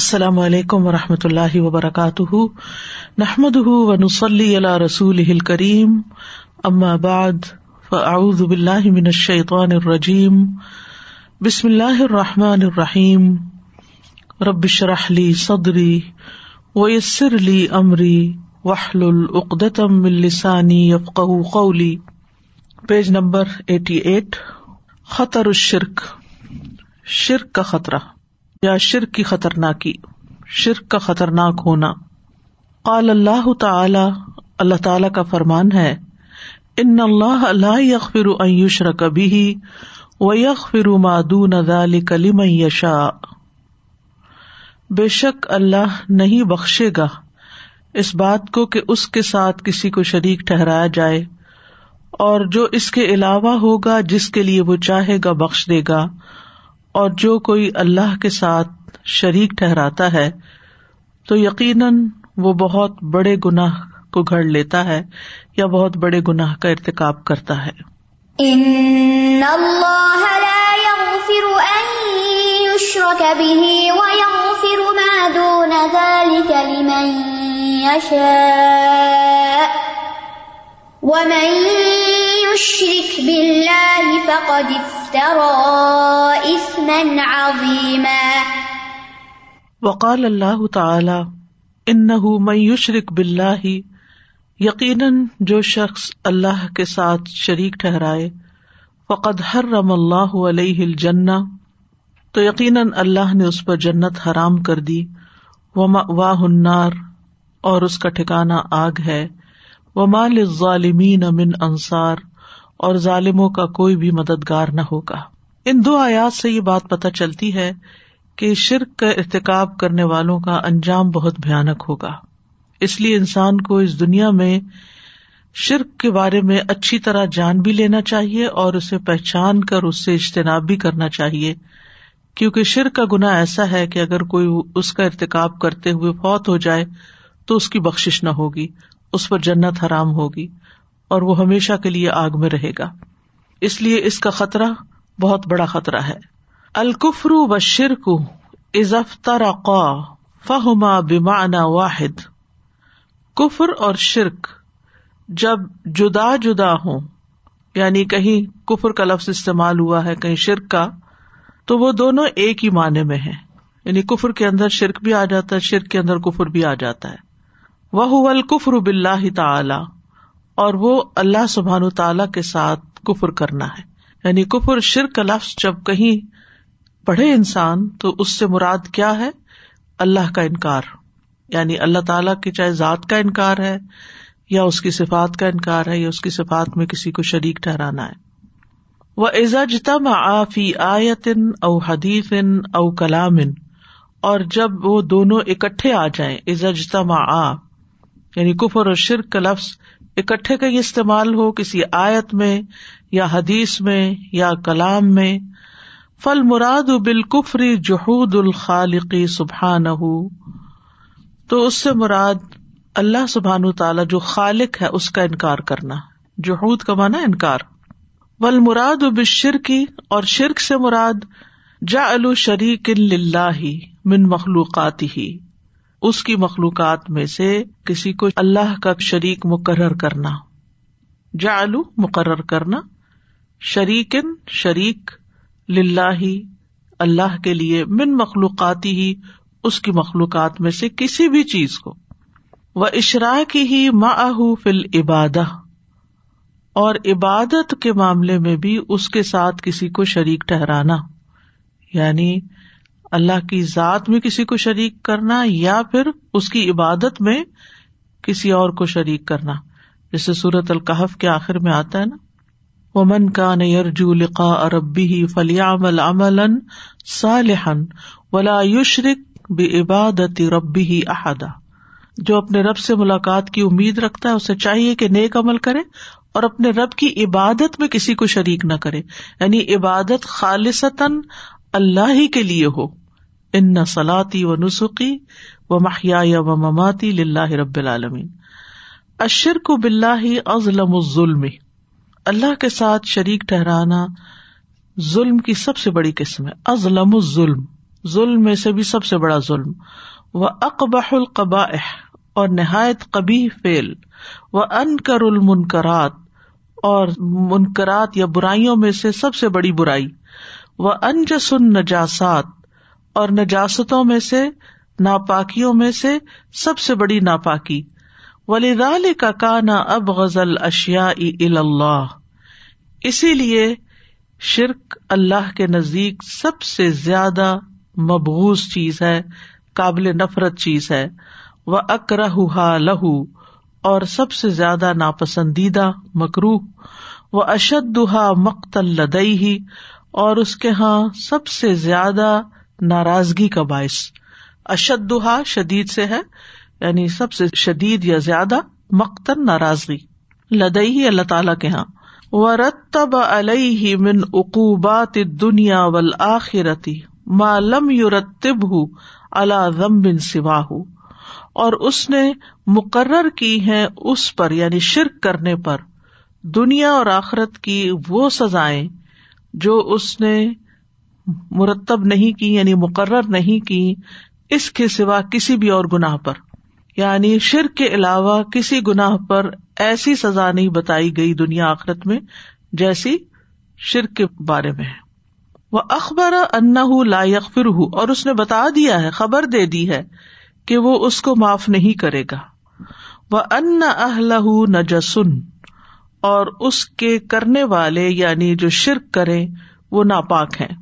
السلام علیکم و رحمۃ اللہ وبرکاتہ۔ نحمد و نسلی اللہ رسول کریم بعد، فاعوذ باللہ من الشیطان الرجیم۔ بسم اللہ الرحمٰن الرحیم۔ ربش رحلی صدری ویسر علی عمری وحل العقدم السانی یفق قولی۔ Page number eighty eight. خطر الشرک۔ شرک کا خطرہ۔ یا شرک کی خطرناکی، شرک کا خطرناک ہونا۔ قال اللہ تعالی اللہ تعالی کا فرمان ہے، ان اللہ اللہ یغفر ان یشرک به ویغفر ما دون ذلك لمن یشاء۔ بے شک اللہ نہیں بخشے گا اس بات کو کہ اس کے ساتھ کسی کو شریک ٹھہرایا جائے، اور جو اس کے علاوہ ہوگا جس کے لیے وہ چاہے گا بخش دے گا۔ اور جو کوئی اللہ کے ساتھ شریک ٹھہراتا ہے، تو یقیناً وہ بہت بڑے گناہ کو گھڑ لیتا ہے یا بہت بڑے گناہ کا ارتکاب کرتا ہے۔ وقال اللہ تعالی ان یشرک بلّہ یقیناً جو شخص اللہ کے ساتھ شریک ٹھہرائے، فقد حرم اللہ علیہ الجنہ تو یقیناً اللہ نے اس پر جنت حرام کر دی واہ النار اور اس کا ٹھکانا آگ ہے۔ وہ مال ظالمین امن انصار، اور ظالموں کا کوئی بھی مددگار نہ ہوگا۔ ان دو آیات سے یہ بات پتہ چلتی ہے کہ شرک کا ارتقاب کرنے والوں کا انجام بہت بھیانک ہوگا۔ اس لیے انسان کو اس دنیا میں شرک کے بارے میں اچھی طرح جان بھی لینا چاہیے اور اسے پہچان کر اس سے اجتناب بھی کرنا چاہیے۔ کیونکہ شرک کا گنا ایسا ہے کہ اگر کوئی اس کا ارتقاب کرتے ہوئے فوت ہو جائے تو اس کی بخش نہ ہوگی۔ اس پر جنت حرام ہوگی اور وہ ہمیشہ کے لیے آگ میں رہے گا۔ اس لیے اس کا خطرہ بہت بڑا خطرہ ہے۔ الکفر و شرک ازفتر فہما بیمانا واحد۔ کفر اور شرک جب جدا جدا ہوں یعنی کہیں کفر کا لفظ استعمال ہوا ہے، کہیں شرک کا، تو وہ دونوں ایک ہی معنی میں ہے یعنی کفر کے اندر شرک بھی آ جاتا ہے، شرک کے اندر کفر بھی آ جاتا ہے۔ وہ الکفر بلّہ تعالی اور وہ اللہ سبحان تعالی کے ساتھ کفر کرنا ہے۔ یعنی کفر شر کا لفظ جب کہیں پڑھے انسان، تو اس سے مراد کیا ہے؟ اللہ کا انکار۔ یعنی اللہ تعالیٰ کی چاہے ذات کا انکار ہے، یا اس کی صفات کا انکار ہے، یا اس کی صفات میں کسی کو شریک ٹھہرانا ہے۔ وہ عزتم آفی آیتن او حدیث او کلام، اور جب وہ دونوں اکٹھے آ جائیں عزتم آ یعنی کفر اور شرک کا لفظ اکٹھے کا استعمال ہو کسی آیت میں یا حدیث میں یا کلام میں فل مراد بالکفری جہود الخالقی سبحان تو اس سے مراد اللہ سبحان تعالیٰ جو خالق ہے، اس کا انکار کرنا۔ جہود کا مانا انکار۔ ول مراد بشرکی اور شرک سے مراد جا الشریک من مخلوقات ہی اس کی مخلوقات میں سے کسی کو اللہ کا شریک مقرر کرنا۔ جا مقرر کرنا۔ شریکن شریک اللہ کے لیے من مخلوقاتی ہی اس کی مخلوقات میں سے کسی بھی چیز کو۔ وہ اشراک ہی ماہ فل عباد اور عبادت کے معاملے میں بھی اس کے ساتھ کسی کو شریک ٹہرانا یعنی اللہ کی ذات میں کسی کو شریک کرنا یا پھر اس کی عبادت میں کسی اور کو شریک کرنا۔ جیسے سورت القحف کے آخر میں آتا ہے نا۔ وہ من کا نیرجو لقا اربی فلیام العمل صالحن ولا یشرک بے عبادت ربی ہی احدا جو اپنے رب سے ملاقات کی امید رکھتا ہے، اسے چاہیے کہ نیک عمل کرے اور اپنے رب کی عبادت میں کسی کو شریک نہ کرے۔ یعنی عبادت خالصتاً اللہ ہی کے لیے ہو۔ ان سلاتی و نسخی و محیا و مماتی لاہ رب العالمین۔ اشر کو بلّہ ازلم الظلم۔ اللہ کے ساتھ شریک ٹھہرانا ظلم کی سب سے بڑی قسم ہے۔ ازلم الظلم۔ ظلم میں سے بھی سب سے بڑا ظلم۔ وہ اقبح القبا اور نہایت کبھی فیل وہ ان کر المنکرات۔ اور منکرات یا برائیوں میں سے سب سے بڑی برائی۔ وہ انجسن نجاسات اور نجاستوں میں سے، ناپاکیوں میں سے سب سے بڑی ناپاکی۔ ولی رال کا کانا اب غزل اشیا اللہ اسی لیے شرک اللہ کے نزدیک سب سے زیادہ مبوز چیز ہے، قابل نفرت چیز ہے۔ وہ اکرہ لہو اور سب سے زیادہ ناپسندیدہ مکرو وہ اشد مقتل لدئی اور اس کے یہاں سب سے زیادہ ناراضگی کا باعث۔ اشدہ شدید سے ہے یعنی سب سے شدید یا زیادہ مقتل ناراضگی۔ لدئی ہی اللہ تعالی کے یہاں و رتب علیہ من اقوبات دنیا ول آخرتی معلوم یو رتب ہُ اللہ ضم بن سوا اور اس نے مقرر کی ہے اس پر یعنی شرک کرنے پر۔ دنیا اور آخرت کی وہ سزائیں جو اس نے مرتب نہیں کی یعنی مقرر نہیں کی، اس کے سوا کسی بھی اور گناہ پر۔ یعنی شرک کے علاوہ کسی گناہ پر ایسی سزا نہیں بتائی گئی دنیا آخرت میں، جیسی شرک کے بارے میں۔ وہ اخبار انا لا یکفر ہوں اور اس نے بتا دیا ہے، خبر دے دی ہے کہ وہ اس کو معاف نہیں کرے گا۔ وہ ان اہل نجسن اور اس کے کرنے والے یعنی جو شرک کرے وہ ناپاک ہیں۔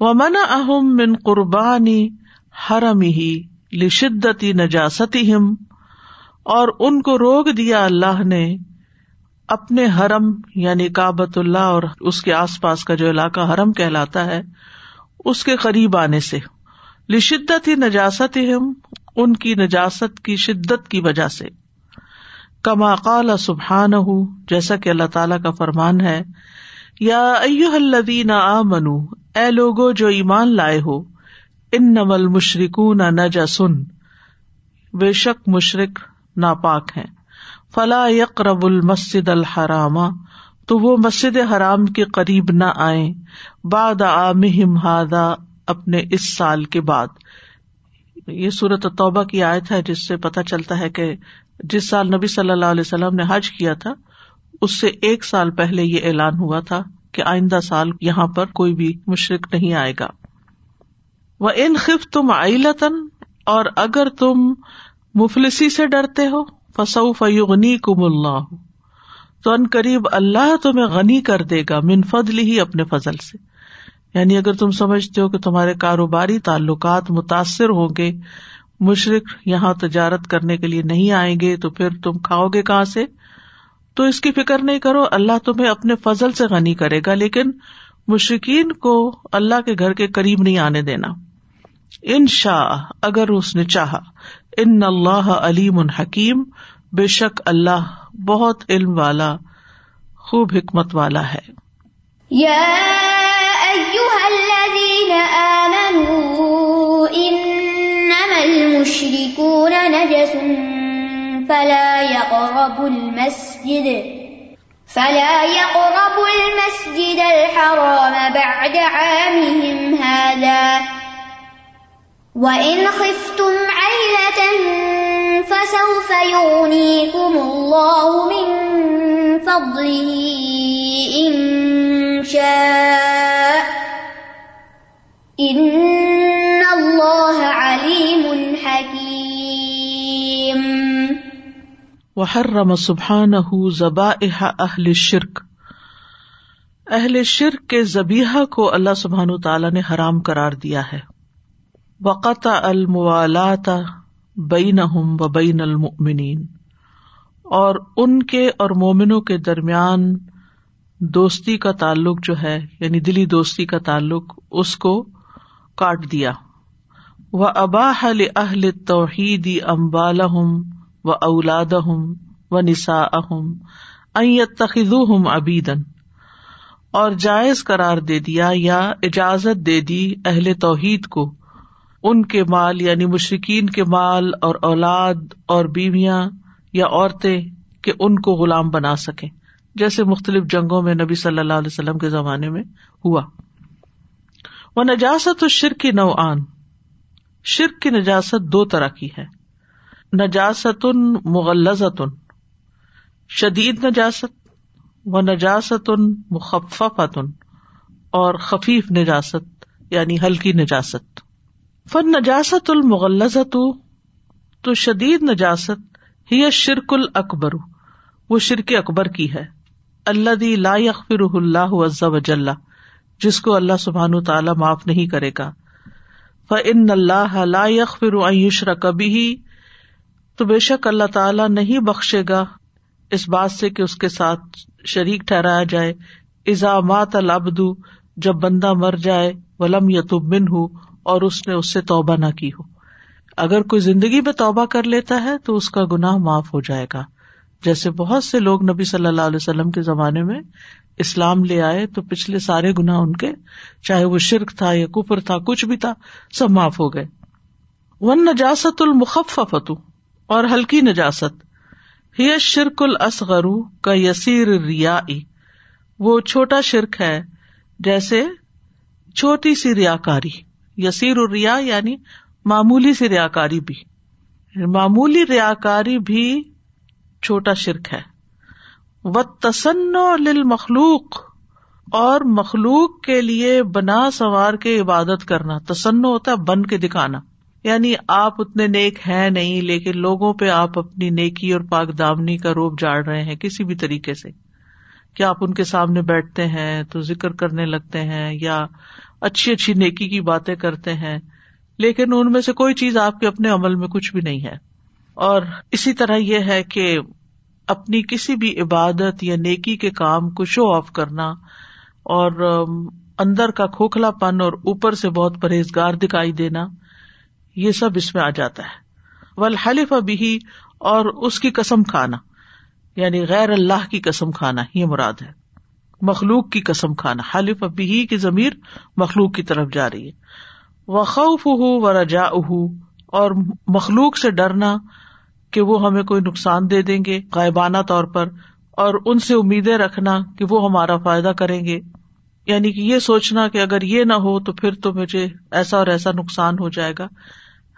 وہ من اہم من قربانی حرم ہی لشدتی نجاستی ہم اور ان کو روک دیا اللہ نے اپنے حرم یعنی کابت اللہ اور اس کے آس پاس کا جو علاقہ حرم کہلاتا ہے، اس کے قریب آنے سے۔ لشدت ہی نجاست ہم ان کی نجاست کی شدت کی وجہ سے۔ کما قال سبحان ہوں جیسا کہ اللہ تعالی کا فرمان ہے، یا الذین آ اے لوگو جو ایمان لائے ہو ان نمل مشرق نہ سن بے شک مشرق ناپاک ہے فلا یقرب المسد الحرام۔ تو وہ مسجد حرام کے قریب نہ آئے باد عام ہادا اپنے اس سال کے بعد۔ یہ صورت توبہ کی آیت ہے، جس سے پتہ چلتا ہے کہ جس سال نبی صلی اللہ علیہ وسلم نے حج کیا تھا، اس سے ایک سال پہلے یہ اعلان ہوا تھا۔ کہ آئندہ سال یہاں پر کوئی بھی مشرق نہیں آئے گا۔ وہ ان خف تم آئلتن اور اگر تم مفلسی سے ڈرتے ہو فسو فیغنی کم اللہ تو ان قریب اللہ تمہیں غنی کر دے گا من فضل ہی اپنے فضل سے۔ یعنی اگر تم سمجھتے ہو کہ تمہارے کاروباری تعلقات متاثر ہوں گے مشرق یہاں تجارت کرنے کے لیے نہیں آئیں گے، تو پھر تم کھاؤ گے کہاں سے؟ تو اس کی فکر نہیں کرو، اللہ تمہیں اپنے فضل سے غنی کرے گا، لیکن مشرقین کو اللہ کے گھر کے قریب نہیں آنے دینا۔ ان شاء اگر اس نے چاہا۔ ان اللہ علیم حکیم، بے شک اللہ بہت علم والا، خوب حکمت والا ہے۔ المشركون فلا يقربوا المسجد. فلا يقربوا المسجد الحرام بعد عامهم هذا. وَإِنْ خِفْتُمْ عَيْلَةً فَسَوْفَ يُغْنِيكُمُ اللَّهُ مِنْ فَضْلِهِ إِنْ شَاءَ. إِنَّ اللَّهَ عَلِيمٌ حَكِيمٌ. وحرم سبحانه ذبائح اہل الشرک۔ اہل شرک کے ذبیحہ کو اللہ سبحانہ تعالیٰ نے حرام قرار دیا ہے۔ وقت الموالات بین و بین المنین اور ان کے اور مومنوں کے درمیان دوستی کا تعلق جو ہے یعنی دلی دوستی کا تعلق، اس کو کاٹ دیا۔ و اباہ اہل توحیدی امبال و اولاد ہم و نسا اہم تخذ ہم ابیدن اور جائز قرار دے دیا یا اجازت دے دی اہل توحید کو۔ ان کے مال یعنی مشرقین کے مال اور اولاد اور بیویاں یا عورتیں کہ ان کو غلام بنا سکیں۔ جیسے مختلف جنگوں میں نبی صلی اللہ علیہ وسلم کے زمانے میں ہوا۔ وہ نجاست شر کی نو آن شرک کی نجاست دو طرح کی ہے۔ نجاست مغلزت شدید نجاست، و نجاست مخففت اور خفیف نجاست یعنی ہلکی نجاست۔ فن نجاست المغلزت تو شدید نجاست ہی شرک الکبر وہ شرک اکبر کی ہے۔ اللہ دی لا یغفر اللہ عز وجل جس کو اللہ سبحان تعالیٰ معاف نہیں کرے گا۔ فن اللہ لا یغفر ان یشرک کبھی تو بے شک اللہ تعالیٰ نہیں بخشے گا اس بات سے کہ اس کے ساتھ شریک ٹھہرایا جائے۔ ازامات العبد، جب بندہ مر جائے، ولم یتب من ہو اور اس نے اس سے توبہ نہ کی ہو۔ اگر کوئی زندگی میں توبہ کر لیتا ہے تو اس کا گناہ معاف ہو جائے گا۔ جیسے بہت سے لوگ نبی صلی اللہ علیہ وسلم کے زمانے میں اسلام لے آئے تو پچھلے سارے گنا ان کے، چاہے وہ شرک تھا یا کفر تھا، کچھ بھی تھا، سب معاف ہو گئے۔ ون نجاست المخف اور ہلکی نجاست۔ ہی شرک الصغرو کا یسیر ریا وہ چھوٹا شرک ہے، جیسے چھوٹی سی ریا کاری یسیر الریا یعنی معمولی سی ریا کاری بھی۔ معمولی ریا کاری بھی چھوٹا شرک ہے۔ و تسن مخلوق اور مخلوق کے لیے بنا سوار کے عبادت کرنا۔ تسن ہوتا ہے بن کے دکھانا۔ یعنی آپ اتنے نیک ہیں نہیں، لیکن لوگوں پہ آپ اپنی نیکی اور پاک دامنی کا روپ جاڑ رہے ہیں کسی بھی طریقے سے۔ کیا آپ ان کے سامنے بیٹھتے ہیں تو ذکر کرنے لگتے ہیں یا اچھی اچھی نیکی کی باتیں کرتے ہیں، لیکن ان میں سے کوئی چیز آپ کے اپنے عمل میں کچھ بھی نہیں ہے۔ اور اسی طرح یہ ہے کہ اپنی کسی بھی عبادت یا نیکی کے کام کو شو آف کرنا اور اندر کا کھوکھلا پن اور اوپر سے بہت پرہیزگار دکھائی دینا یہ سب اس میں آ جاتا ہے۔ ولحلف ابھی اور اس کی قسم کھانا یعنی غیر اللہ کی قسم کھانا، یہ مراد ہے۔ مخلوق کی قسم کھانا، حلف ابھی کی ضمیر مخلوق کی طرف جا رہی ہے۔ وخوف ہو و رجا اور مخلوق سے ڈرنا کہ وہ ہمیں کوئی نقصان دے دیں گے غائبانہ طور پر، اور ان سے امیدیں رکھنا کہ وہ ہمارا فائدہ کریں گے۔ یعنی کہ یہ سوچنا کہ اگر یہ نہ ہو تو پھر تو مجھے ایسا اور ایسا نقصان ہو جائے گا۔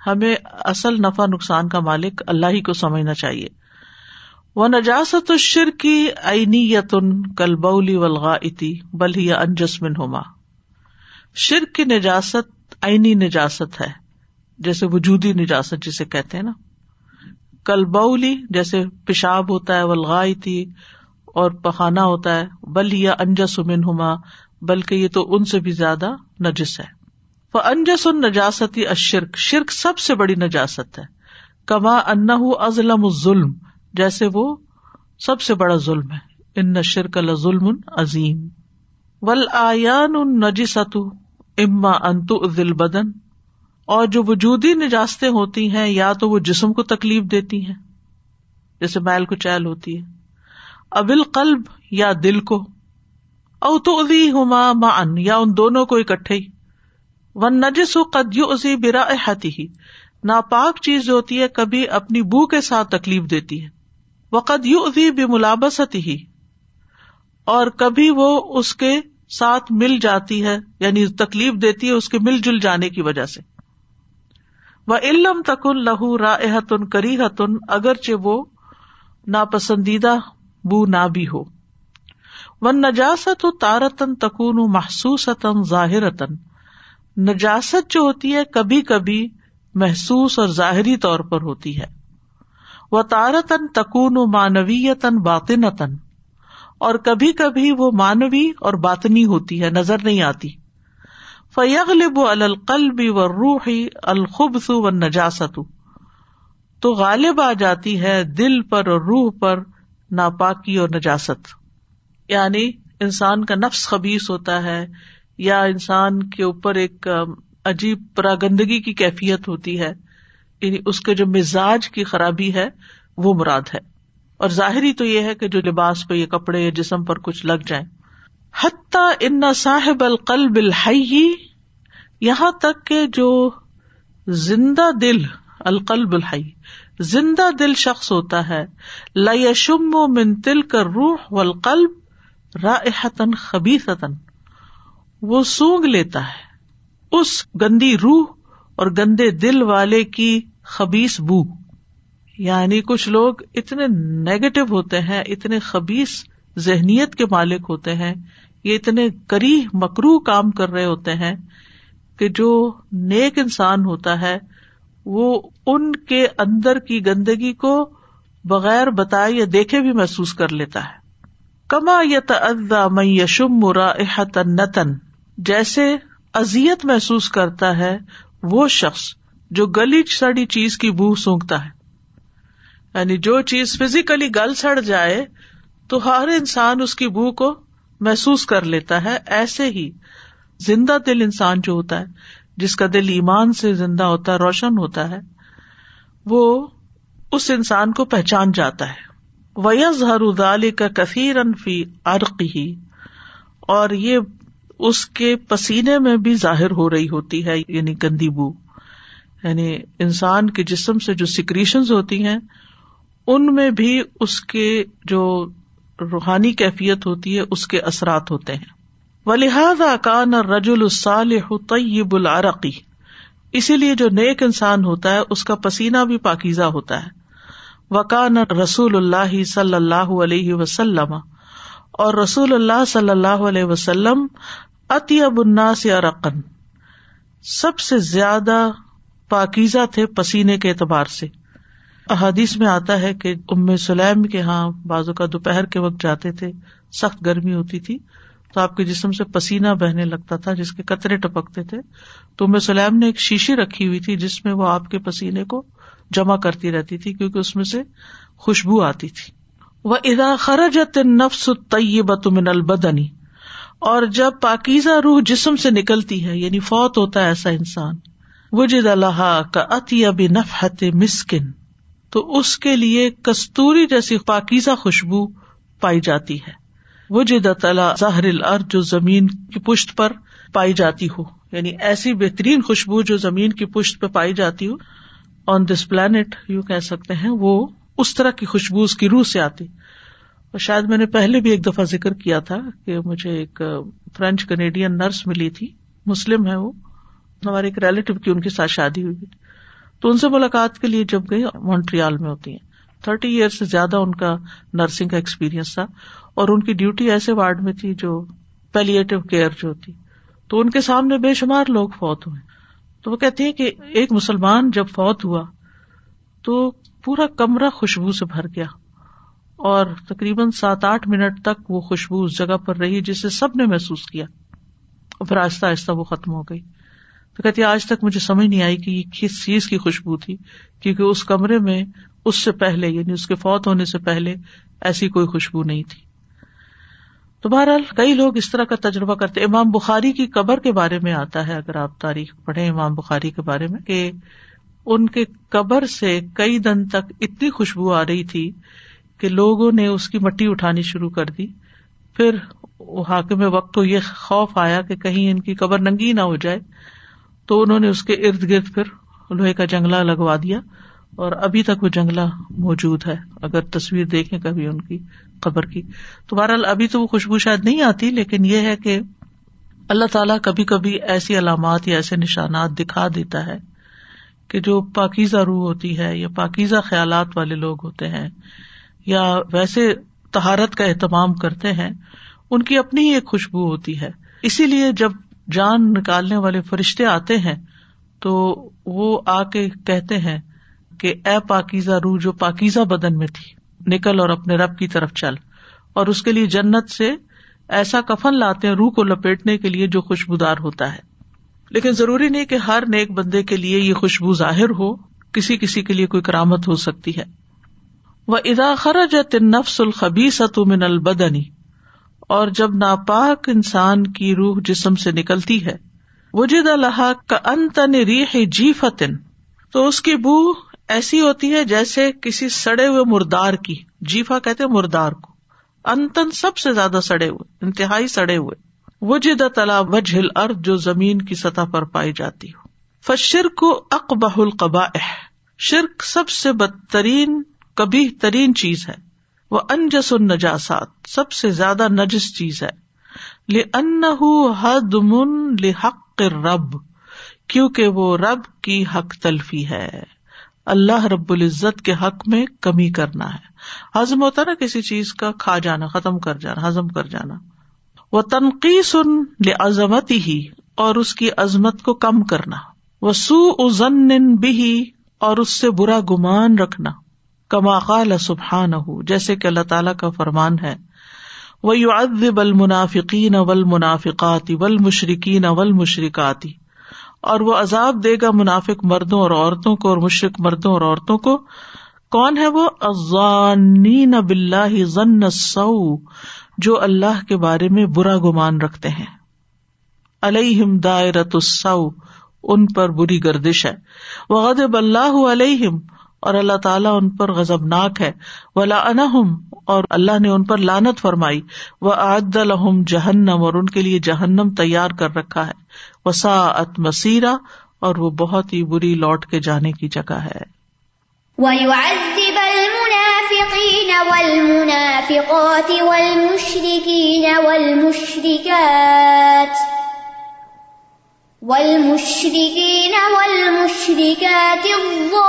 ہمیں اصل نفع نقصان کا مالک اللہ ہی کو سمجھنا چاہیے۔ وہ نجاست شر کی عینی یتن کل بولی ولغا اتی بل ہی انجسمن ہوما شر کی نجاست عینی نجاست ہے، جیسے وجودی نجاست جسے کہتے ہیں نا۔ کل بولی جیسے پیشاب ہوتا ہے ولغائتی اور پخانا ہوتا ہے۔ بل یا انجس من ہوما بلکہ یہ تو ان سے بھی زیادہ نجس ہے۔ انجس ان نجاستی اشرک شرک سب سے بڑی نجاست ہے۔ کما ان ازلم ظلم جیسے وہ سب سے بڑا ظلم ہے۔ ان شرک ظلم عظیم ول آیان ان نجیست اما انتو دل بدن اور جو وجودی نجاستیں ہوتی ہیں، یا تو وہ جسم کو تکلیف دیتی ہیں۔ جیسے میل کو چیل ہوتی ہے۔ ابل قلب یا دل کو۔ او تو ہوما مان یا ان دونوں کو اکٹھے۔ ہی ون نجس قد اسی برا ہی ناپاک چیز ہوتی ہے کبھی اپنی بو کے ساتھ تکلیف دیتی ہے۔ وہ قد یو ازی بے ہی اور کبھی وہ اس کے ساتھ مل جاتی ہے یعنی تکلیف دیتی ہے اس کے مل جل جانے کی وجہ سے۔ وہ علم تکن لہو را کری کریحتن اگرچہ وہ ناپسندیدہ بو نہ بھی ہو۔ ون نجاست تارتن تکون محسوس ظاہر نجاست جو ہوتی ہے کبھی کبھی محسوس اور ظاہری طور پر ہوتی ہے۔ وہ تارتن تکون و مانویتن باطنتن اور کبھی کبھی وہ مانوی اور باطنی ہوتی ہے، نظر نہیں آتی۔ فیغلب القلبی و روحی الخبس و نجاست تو غالب آ جاتی ہے دل پر اور روح پر ناپاکی اور نجاست۔ یعنی انسان کا نفس خبیص ہوتا ہے یا انسان کے اوپر ایک عجیب پراگندگی کی کیفیت ہوتی ہے یعنی اس کے جو مزاج کی خرابی ہے، وہ مراد ہے۔ اور ظاہری تو یہ ہے کہ جو لباس پہ یہ کپڑے یا جسم پر کچھ لگ جائیں۔ حتیٰ ان صاحب القلب الحی، یہاں تک کہ جو زندہ دل، القلب الحی، زندہ دل شخص ہوتا ہے لشم و من تل کر روح و القلب راحتن خبی وہ سونگ لیتا ہے۔ اس گندی روح اور گندے دل والے کی خبیس بو۔ یعنی کچھ لوگ اتنے نیگیٹو ہوتے ہیں، اتنے خبیس ذہنیت کے مالک ہوتے ہیں، یہ اتنے کری مکرو کام کر رہے ہوتے ہیں کہ جو نیک انسان ہوتا ہے، وہ ان کے اندر کی گندگی کو بغیر بتائے یا دیکھے بھی محسوس کر لیتا ہے۔ کما یا میں یشم مرا نتن جیسے ازیت محسوس کرتا ہے، وہ شخص جو گلی سڑی چیز کی بو سونگتا ہے۔ یعنی جو چیز فزیکلی گل سڑ جائے، تو ہر انسان اس کی بو کو محسوس کر لیتا ہے۔ ایسے ہی زندہ دل انسان جو ہوتا ہے، جس کا دل ایمان سے زندہ ہوتا ہے روشن ہوتا ہے، وہ اس انسان کو پہچان جاتا ہے۔ ویز ہر ادال کا کثیر انفی عرق ہی اور یہ اس کے پسینے میں بھی ظاہر ہو رہی ہوتی ہے یعنی گندی بو۔ یعنی انسان کے جسم سے جو سیکریشن ہوتی ہیں، ان میں بھی اس کے جو روحانی کیفیت ہوتی ہے، اس کے اثرات ہوتے ہیں۔ و لہٰذا کان رج الصالح طیب العرقی اسی لیے جو نیک انسان ہوتا ہے، اس کا پسینہ بھی پاکیزہ ہوتا ہے۔ وکان رسول اللہ صلی اللہ علیہ وسلم۔ اور رسول اللہ صلی اللہ علیہ وسلم اطیب الناس ارقن سب سے زیادہ پاکیزہ تھے پسینے کے اعتبار سے۔ احادیث میں آتا ہے کہ ام سلیم کے یہاں بازو کا دوپہر کے وقت جاتے تھے، سخت گرمی ہوتی تھی، تو آپ کے جسم سے پسینہ بہنے لگتا تھا، جس کے قطرے ٹپکتے تھے۔ تو ام سلیم نے ایک شیشی رکھی ہوئی تھی، جس میں وہ آپ کے پسینے کو جمع کرتی رہتی تھی، کیونکہ اس میں سے خوشبو آتی تھی۔ وہ ادا خرجت نفس طیبت من البدنی اور جب پاکیزہ روح جسم سے نکلتی ہے یعنی فوت ہوتا ہے ایسا انسان، وجد اللہ کا اتیب نفحت مسکن، تو اس کے لیے کستوری جیسی پاکیزہ خوشبو پائی جاتی ہے۔ وہ جدت اللہ ظاہر الر جو زمین کی پشت پر پائی جاتی ہو۔ یعنی ایسی بہترین خوشبو جو زمین کی پشت پہ پائی جاتی ہو۔ آن دس پلانٹ یو کہہ سکتے ہیں، وہ اس طرح کی خوشبو اس کی روح سے آتی۔ اور شاید میں نے پہلے بھی ایک دفعہ ذکر کیا تھا کہ مجھے ایک فرینچ کینیڈین نرس ملی تھی، مسلم ہے وہ، ہمارے ایک ریلیٹو کی ان کے ساتھ شادی ہوئی تو ان سے ملاقات کے لیے جب گئی، مونٹریال میں ہوتی ہیں۔ تھرٹی ایئر سے زیادہ ان کا نرسنگ کا ایکسپیرئنس تھا۔ اور ان کی ڈیوٹی ایسے وارڈ میں تھی جو پیلیٹو کیئر جو تھی۔ تو ان کے سامنے بے شمار لوگ فوت ہوئے۔ تو وہ کہتے ہیں کہ ایک مسلمان جب فوت ہوا، تو پورا کمرہ خوشبو سے بھر گیا۔ اور تقریباً سات آٹھ منٹ تک وہ خوشبو اس جگہ پر رہی جسے سب نے محسوس کیا۔ اور پھر آہستہ آہستہ وہ ختم ہو گئی۔ تو کہتی آج تک مجھے سمجھ نہیں آئی کہ یہ کس چیز کی خوشبو تھی، کیونکہ اس کمرے میں اس سے پہلے یعنی اس کے فوت ہونے سے پہلے ایسی کوئی خوشبو نہیں تھی۔ تو بہرحال کئی لوگ اس طرح کا تجربہ کرتے۔ امام بخاری کی قبر کے بارے میں آتا ہے، اگر آپ تاریخ پڑھے امام بخاری کے بارے میں، کہ ان کے قبر سے کئی دن تک اتنی خوشبو آ رہی تھی کہ لوگوں نے اس کی مٹی اٹھانی شروع کر دی۔ پھر حاکم وقت کو یہ خوف آیا کہ کہیں ان کی قبر ننگی نہ ہو جائے۔ تو انہوں نے اس کے ارد گرد پھر لوہے کا جنگلہ لگوا دیا اور ابھی تک وہ جنگلہ موجود ہے، اگر تصویر دیکھیں کبھی ان کی قبر کی۔ تو بہرحال ابھی تو وہ خوشبو شاید نہیں آتی، لیکن یہ ہے کہ اللہ تعالیٰ کبھی کبھی ایسی علامات یا ایسے نشانات دکھا دیتا ہے کہ جو پاکیزہ روح ہوتی ہے یا پاکیزہ خیالات والے لوگ ہوتے ہیں۔ یا ویسے تہارت کا اہتمام کرتے ہیں، ان کی اپنی ہی ایک خوشبو ہوتی ہے۔ اسی لیے جب جان نکالنے والے فرشتے آتے ہیں، تو وہ آ کے کہتے ہیں کہ، اے پاکیزہ روح جو پاکیزہ بدن میں تھی، نکل اور اپنے رب کی طرف چل۔ اور اس کے لیے جنت سے ایسا کفن لاتے ہیں روح کو لپیٹنے کے لیے جو خوشبودار ہوتا ہے۔ لیکن ضروری نہیں کہ ہر نیک بندے کے لیے یہ خوشبو ظاہر ہو، کسی کسی کے لیے کوئی کرامت ہو سکتی ہے۔ وہ ادا خرجت نفس الخبی من البدنی اور جب ناپاک انسان کی روح جسم سے نکلتی ہے، وجد اللہ کا انتن ریح جی فتن تو اس کی بو ایسی ہوتی ہے جیسے کسی سڑے ہوئے مردار کی جیفا کہتے مردار کو، انتن سب سے زیادہ سڑے ہوئے، انتہائی سڑے ہوئے۔ وہ جد تلا وجہل ارد جو زمین کی سطح پر پائی جاتی ہو۔ فشر کو اقبہ القبا شرک سب سے بدترین کبھی ترین چیز ہے۔ وہ انجس النجاسات، سب سے زیادہ نجس چیز ہے۔ لن حد من لحق رب کیونکہ وہ رب کی حق تلفی ہے۔ اللہ رب العزت کے حق میں کمی کرنا ہے۔ ہزم ہوتا نا کسی چیز کا، کھا جانا، ختم کر جانا ہزم کر جانا۔ وہ تنقید سن عظمت ہی اور اس کی عظمت کو کم کرنا۔ وہ سو ازن بھی اور اس سے برا گمان رکھنا۔ کما قال سبحان ہو جیسے کہ اللہ تعالیٰ کا فرمان ہے وہ یو ادب المنافقین اول منافقاتی ول مشرقین اول مشرقاتی اور وہ عذاب دے گا منافق مردوں اور عورتوں کو اور مشرق مردوں اور عورتوں کو۔ کون ہے وہ؟ ازان بلّہ ضن سو جو اللہ کے بارے میں برا گمان رکھتے ہیں۔ علیہم دائرت السو ان پر بری گردش ہے۔ وہ غدب اللہ علیہم اور اللہ تعالیٰ ان پر غزبناک ہے۔ ولا انہم اور اللہ نے ان پر لانت فرمائی۔ وہ عد الحم جہنم اور ان کے لیے جہنم تیار کر رکھا ہے۔ وسا ات مسیرا اور وہ بہت ہی بری لوٹ کے جانے کی جگہ ہے۔ وَيُعَذِّبَ الْمُنَافِقِينَ وَالْمُنَافِقَاتِ وَالْمُشْرِكِينَ وَالْمُشْرِكَاتِ۔ والمشركين والمشركات الظانين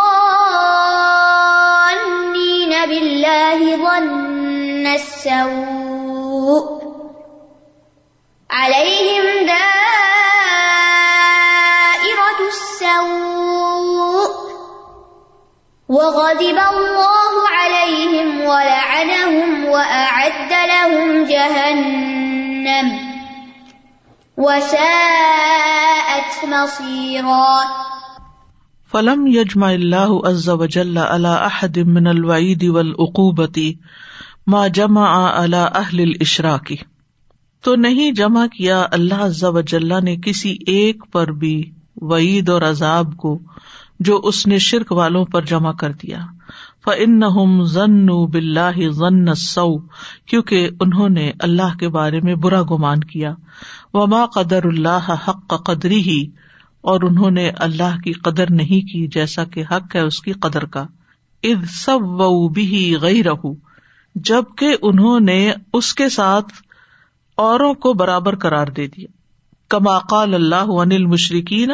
بالله ظن السوء عليهم دائرة السوء وغضب الله عليهم ولعنهم وأعد لهم جهنم وساءت مصيرا. فلم یجما اللہ عز وجل على احد من الوعید والعقوبة ما جمع على اہل الاشراک تو نہیں جمع کیا اللہ عز وجل نے کسی ایک پر بھی وعید اور عذاب کو جو اس نے شرک والوں پر جمع کر دیا۔ فَإِنَّهُمْ ظَنُّوا بِاللَّهِ ظَنَّ السَّوْءِ، کیونکہ انہوں نے اللہ کے بارے میں برا گمان کیا۔ وما قدر اللہ حق قدری ہی اور انہوں نے اللہ کی قدر نہیں کی جیسا کہ حق ہے اس کی قدر کا۔ اد سب و بھی گئی رہ جبکہ انہوں نے اس کے ساتھ اوروں کو برابر قرار دے دیا۔ کما قال اللہ انل مشرقین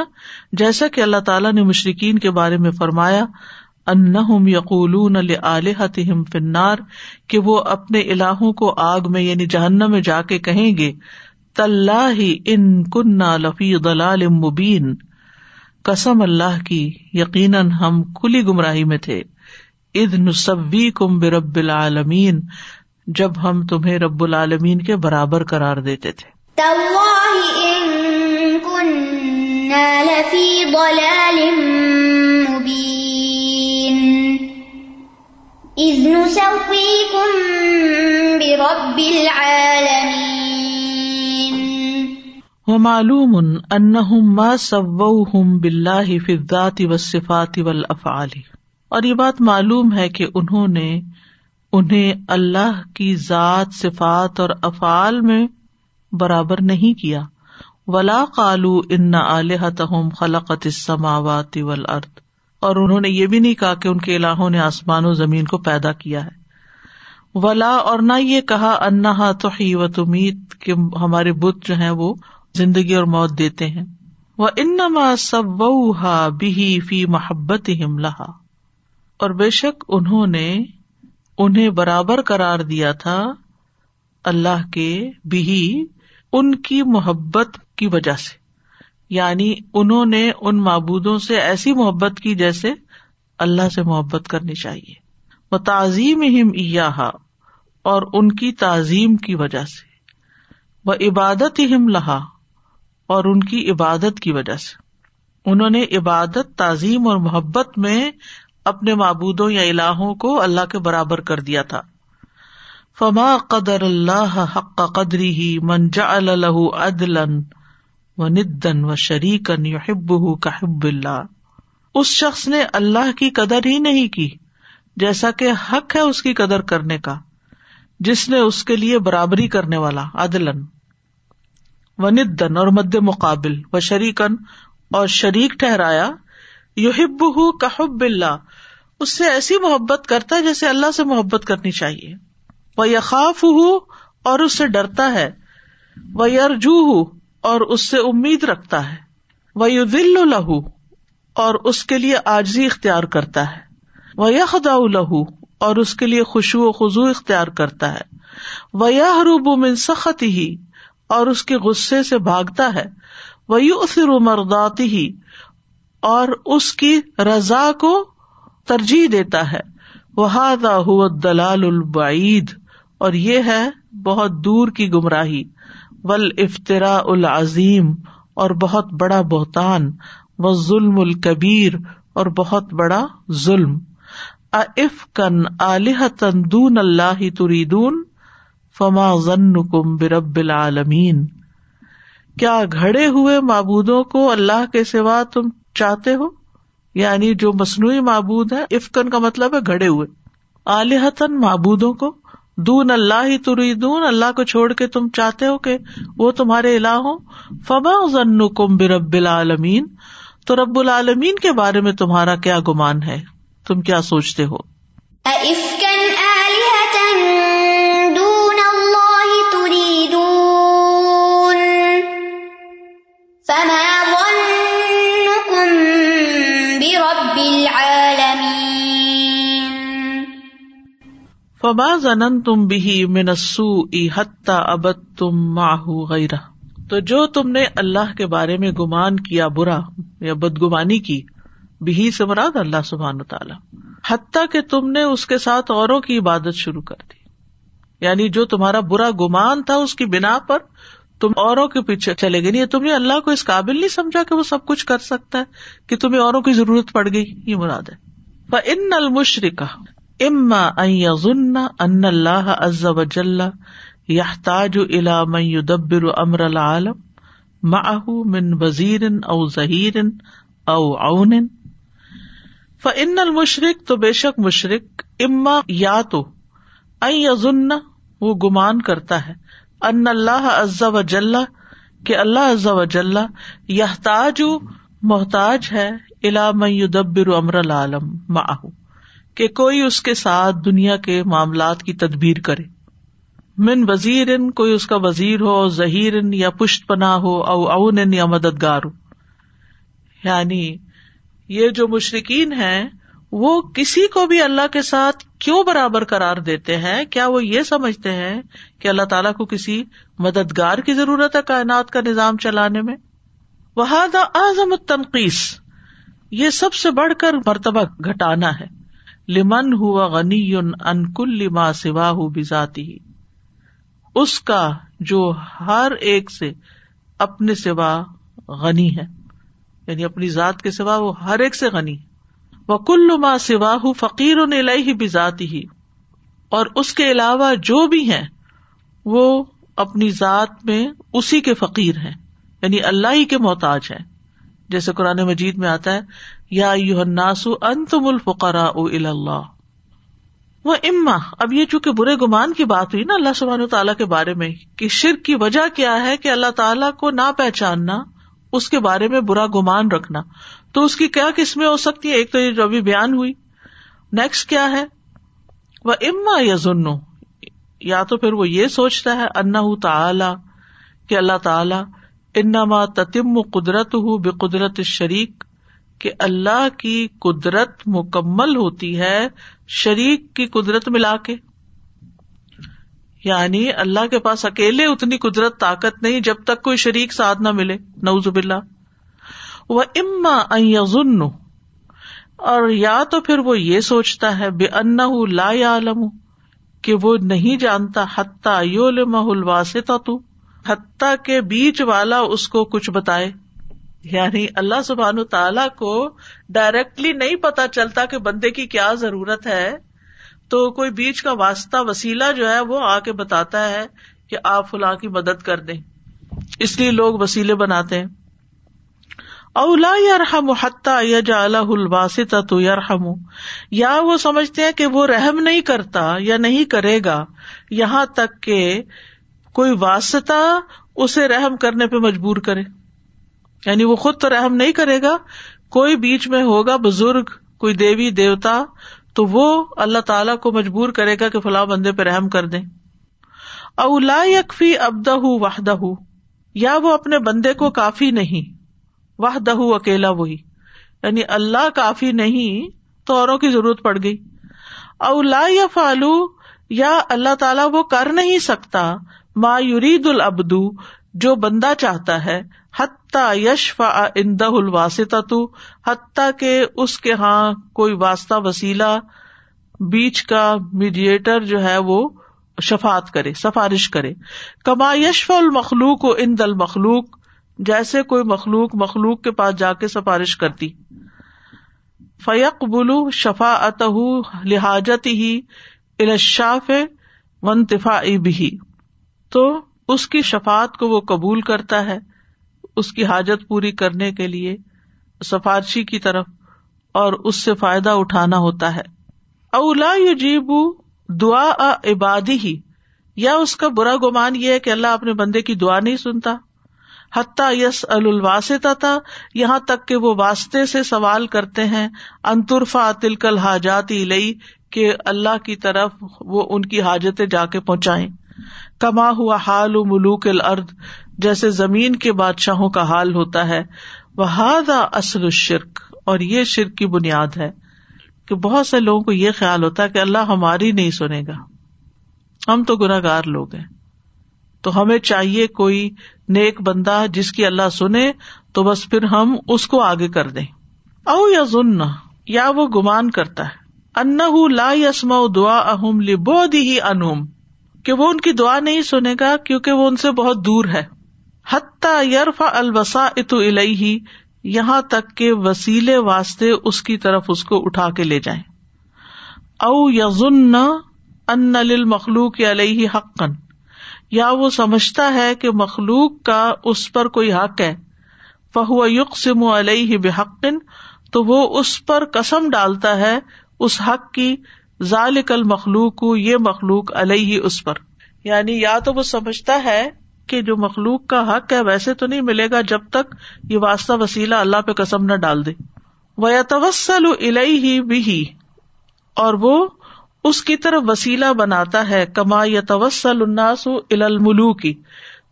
جیسا کہ اللہ تعالیٰ نے مشرقین کے بارے میں فرمایا ان یقول علیہم فنار کہ وہ اپنے الہوں کو آگ میں یعنی جہنم میں جا کے کہیں گے تلّہ ان کنہ لفی دلال مبین۔ قسم اللہ کی، یقیناً ہم کھلی گمراہی میں تھے۔ اد نصوی کم برب العالمین، جب ہم تمہیں رب العالمین کے برابر قرار دیتے تھے۔ إذ نسويكم برب العالمين. وہ معلوم ما سوهم بالله في الذات والصفات والافعال اور یہ بات معلوم ہے کہ انہوں نے انہیں اللہ کی ذات، صفات اور افعال میں برابر نہیں کیا۔ ولا قالو ان الحتہم خلقت السماوات والارض اور انہوں نے یہ بھی نہیں کہا کہ ان کے الہوں نے آسمان و زمین کو پیدا کیا ہے۔ ولا اور نہ یہ کہا انہا توحی و تمیت کہ ہمارے بت جو ہیں وہ زندگی اور موت دیتے ہیں۔ وہ انما سب بھی فی محبت لہا اور بے شک انہوں نے انہیں برابر قرار دیا تھا اللہ کے بھی ان کی محبت کی وجہ سے۔ یعنی انہوں نے ان معبودوں سے ایسی محبت کی جیسے اللہ سے محبت کرنی چاہیے۔ وہ تعظیم ہم اور ان کی تعظیم کی وجہ سے۔ وہ عبادت ہم لہا، اور ان کی عبادت کی وجہ سے۔ انہوں نے عبادت، تعظیم اور محبت میں اپنے معبودوں یا الہوں کو اللہ کے برابر کر دیا تھا۔ فما قدر اللہ حق قدری ہی منجا اللہ عدل و ندن و شریکن یحب کا حب اللہ اس شخص نے اللہ کی قدر ہی نہیں کی، جیسا کہ حق ہے اس کی قدر کرنے کا، جس نے اس کے لیے برابری کرنے والا عدلن و ندن اور مد مقابل و شریکن اور شریک ٹہرایا یو ہب کا حب اللہ اس سے ایسی محبت کرتا ہے جیسے اللہ سے محبت کرنی چاہیے۔ وہ یقاف ہو اور اس سے ڈرتا ہے۔ وہ یرجو ہو اور اس سے امید رکھتا ہے۔ وہ دل لہو اور اس کے لیے آجزی اختیار کرتا ہے۔ وہ یخدا لہو اور اس کے لیے خوشو و خزو اختیار کرتا ہے۔ وہ یا حروب من سخت ہی اور اس کے غصے سے بھاگتا ہے۔ وہ یو مرداتی ہی اور اس کی رضا کو ترجیح دیتا ہے۔ وہ دلال البعید اور یہ ہے بہت دور کی گمراہی۔ ول افطرا العظیم، اور بہت بڑا بہتان و ظلم الکبیر، اور بہت بڑا ظلم۔ اف کن علیہ تندون اللہ تریدون، فما ضن کم برب العالمین۔ کیا گھڑے ہوئے معبودوں کو اللہ کے سوا تم چاہتے ہو؟ یعنی جو مصنوعی معبود ہے افکن کا مطلب ہے گھڑے ہوئے۔ علیحتن معبودوں کو دون اللہ ہی تریدون، اللہ کو چھوڑ کے تم چاہتے ہو کہ وہ تمہارے الہ ہو فما ضن کم برب العالمین، تو رب العالمین کے بارے میں تمہارا کیا گمان ہے؟ تم کیا سوچتے ہو؟ فما زنن تم بھی منسو حتہ ابد تم ماہو غیرہ تو جو تم نے اللہ کے بارے میں گمان کیا برا یا بدگمانی کی بھی سے مراد اللہ سبحان تعالیٰ۔ حتیٰ کہ تم نے اس کے ساتھ اوروں کی عبادت شروع کر دی۔ یعنی جو تمہارا برا گمان تھا اس کی بنا پر تم اوروں کے پیچھے چلے گئے۔ نہیں تم نے اللہ کو اس قابل نہیں سمجھا کہ وہ سب کچھ کر سکتا ہے، کہ تمہیں اوروں کی ضرورت پڑ گئی، یہ مراد ہے۔ ان المشرق اما ظن ان اللہ عز وجل یحتاج الى من يدبر امر العالم معه من وزیر او ظہیر او عون. فان المشرق تو بے شک مشرق اما یا تو ظن وہ گمان کرتا ہے، ان اللہ عز وجل، کہ اللہ عز وجل یحتاج، محتاج ہے الا من يدبر امر العالم معه. کہ کوئی اس کے ساتھ دنیا کے معاملات کی تدبیر کرے۔ من وزیر کوئی اس کا وزیر ہو ظہیر یا پشت پناہ ہو، او اون یا مددگار ہو۔ یعنی یہ جو مشرقین ہیں، وہ کسی کو بھی اللہ کے ساتھ کیوں برابر قرار دیتے ہیں؟ کیا وہ یہ سمجھتے ہیں کہ اللہ تعالیٰ کو کسی مددگار کی ضرورت ہے کائنات کا نظام چلانے میں؟ وہ اعظم تنقیس یہ سب سے بڑھ کر مرتبہ گھٹانا ہے۔ لمن ہوا غنی ان کل ما سوا ہو بذاتی۔ اس کا جو ہر ایک سے اپنے سوا غنی ہے۔ یعنی اپنی ذات کے سوا وہ ہر ایک سے غنی۔ وہ کل ما سوا ہو فقیر ہی بذاتی۔ ہی اور اس کے علاوہ جو بھی ہیں، وہ اپنی ذات میں اسی کے فقیر ہیں۔ یعنی اللہ ہی کے محتاج ہیں۔ جیسے قرآن مجید میں آتا ہے، یا ناسو الفقرا اللہ وہ اما اب یہ چونکہ برے گمان کی بات ہوئی نا اللہ سبحان تعالیٰ کے بارے میں، کہ شرک کی وجہ کیا ہے کہ اللہ تعالیٰ کو نہ پہچاننا، اس کے بارے میں برا گمان رکھنا۔ تو اس کی کیا قسمیں ہو سکتی ہے ایک تو یہ جو ابھی بیان ہوئی۔ نیکسٹ کیا ہے؟ وہ اما یا ظنو یا تو پھر وہ یہ سوچتا ہے انا تعالی، کہ اللہ تعالی انما تتم قدرت ہوں بے قدرت شریک کہ اللہ کی قدرت مکمل ہوتی ہے شریک کی قدرت ملا کے۔ یعنی اللہ کے پاس اکیلے اتنی قدرت، طاقت نہیں جب تک کوئی شریک ساتھ نہ ملے۔ نوز باللہ۔ وہ اما ظن اور یا تو پھر وہ یہ سوچتا ہے، بے ان لا عالم کہ وہ نہیں جانتا، حتیٰ یول محل واسطہ تو حتیٰ کے بیچ والا اس کو کچھ بتائے۔ یعنی اللہ سبحان تعالی کو ڈائریکٹلی نہیں پتا چلتا کہ بندے کی کیا ضرورت ہے۔ تو کوئی بیچ کا واسطہ، وسیلہ جو ہے وہ آ کے بتاتا ہے کہ آپ فلاں کی مدد کر دیں۔ اس لیے لوگ وسیلے بناتے ہیں۔ اولا یا رحم حتہ یا جا الواسطہ تو یا یا وہ سمجھتے ہیں کہ وہ رحم نہیں کرتا یا نہیں کرے گا۔ یہاں تک کہ کوئی واسطہ اسے رحم کرنے پہ مجبور کرے۔ یعنی وہ خود تو رحم نہیں کرے گا، کوئی بیچ میں ہوگا بزرگ، کوئی دیوی، دیوتا، تو وہ اللہ تعالی کو مجبور کرے گا کہ فلاں بندے پہ رحم کر دے۔ اولا یکفی ابدہ وحدہ یا وہ اپنے بندے کو کافی نہیں وہ دہ اکیلا وہی۔ یعنی اللہ کافی نہیں، تو اوروں کی ضرورت پڑ گئی۔ اولا یا فالو یا اللہ تعالیٰ وہ کر نہیں سکتا ما یرید العبدو جو بندہ چاہتا ہے، حتیٰ یش فا اندہ الواسطہ تو حتیٰ کہ اس کے ہاں کوئی واسطہ، وسیلہ بیچ کا میڈیٹر جو ہے وہ شفات کرے، سفارش کرے۔ کما یشف المخلوق و ان دل مخلوق جیسے کوئی مخلوق مخلوق کے پاس جا کے سفارش کرتی۔ فیق بلو شفا ات لہاجت ہی الشاف ونتفا بھی تو اس کی شفات کو وہ قبول کرتا ہے اس کی حاجت پوری کرنے کے لیے سفارشی کی طرف اور اس سے فائدہ اٹھانا ہوتا ہے۔ اولا یو جیبو دعا عبادی ہی یا اس کا برا گمان یہ ہے کہ اللہ اپنے بندے کی دعا نہیں سنتا۔ حتیٰ یس الواسطہ تھا یہاں تک کہ وہ واسطے سے سوال کرتے ہیں انترفا تلکل حاجاتی لئی کہ اللہ کی طرف وہ ان کی حاجتیں جا کے پہنچائے کما ہوا حال و ملوک الارض، جیسے زمین کے بادشاہوں کا حال ہوتا ہے۔ وہ اصل الشرک، اور یہ شرک کی بنیاد ہے کہ بہت سے لوگوں کو یہ خیال ہوتا ہے کہ اللہ ہماری نہیں سنے گا۔ ہم تو گناگار لوگ ہیں۔ تو ہمیں چاہیے کوئی نیک بندہ جس کی اللہ سنے، تو بس پھر ہم اس کو آگے کر دیں۔ او یا ظن یا وہ گمان کرتا ہے۔ ان لا یسم دعا اہم لبو دی انہم کہ وہ ان کی دعا نہیں سنے گا کیونکہ وہ ان سے بہت دور ہے۔ حتیٰ یرفا البسا ات الہی یہاں تک کہ وسیلے واسطے اس کی طرف اس کو اٹھا کے لے جائیں۔ او یزن ان مخلوق علیہ حقن یا وہ سمجھتا ہے کہ مخلوق کا اس پر کوئی حق ہے، فہو یقسم علیہ بحقن تو وہ اس پر قسم ڈالتا ہے اس حق کی ذالک المخلوق، یہ مخلوق علیہ اس پر۔ یعنی یا تو وہ سمجھتا ہے کہ جو مخلوق کا حق ہے ویسے تو نہیں ملے گا جب تک یہ واسطہ وسیلہ اللہ پہ قسم نہ ڈال دے۔ وہ توسل ہی بھی اور وہ اس کی طرف وسیلہ بناتا ہے۔ کما یا توسل الناس الملو کی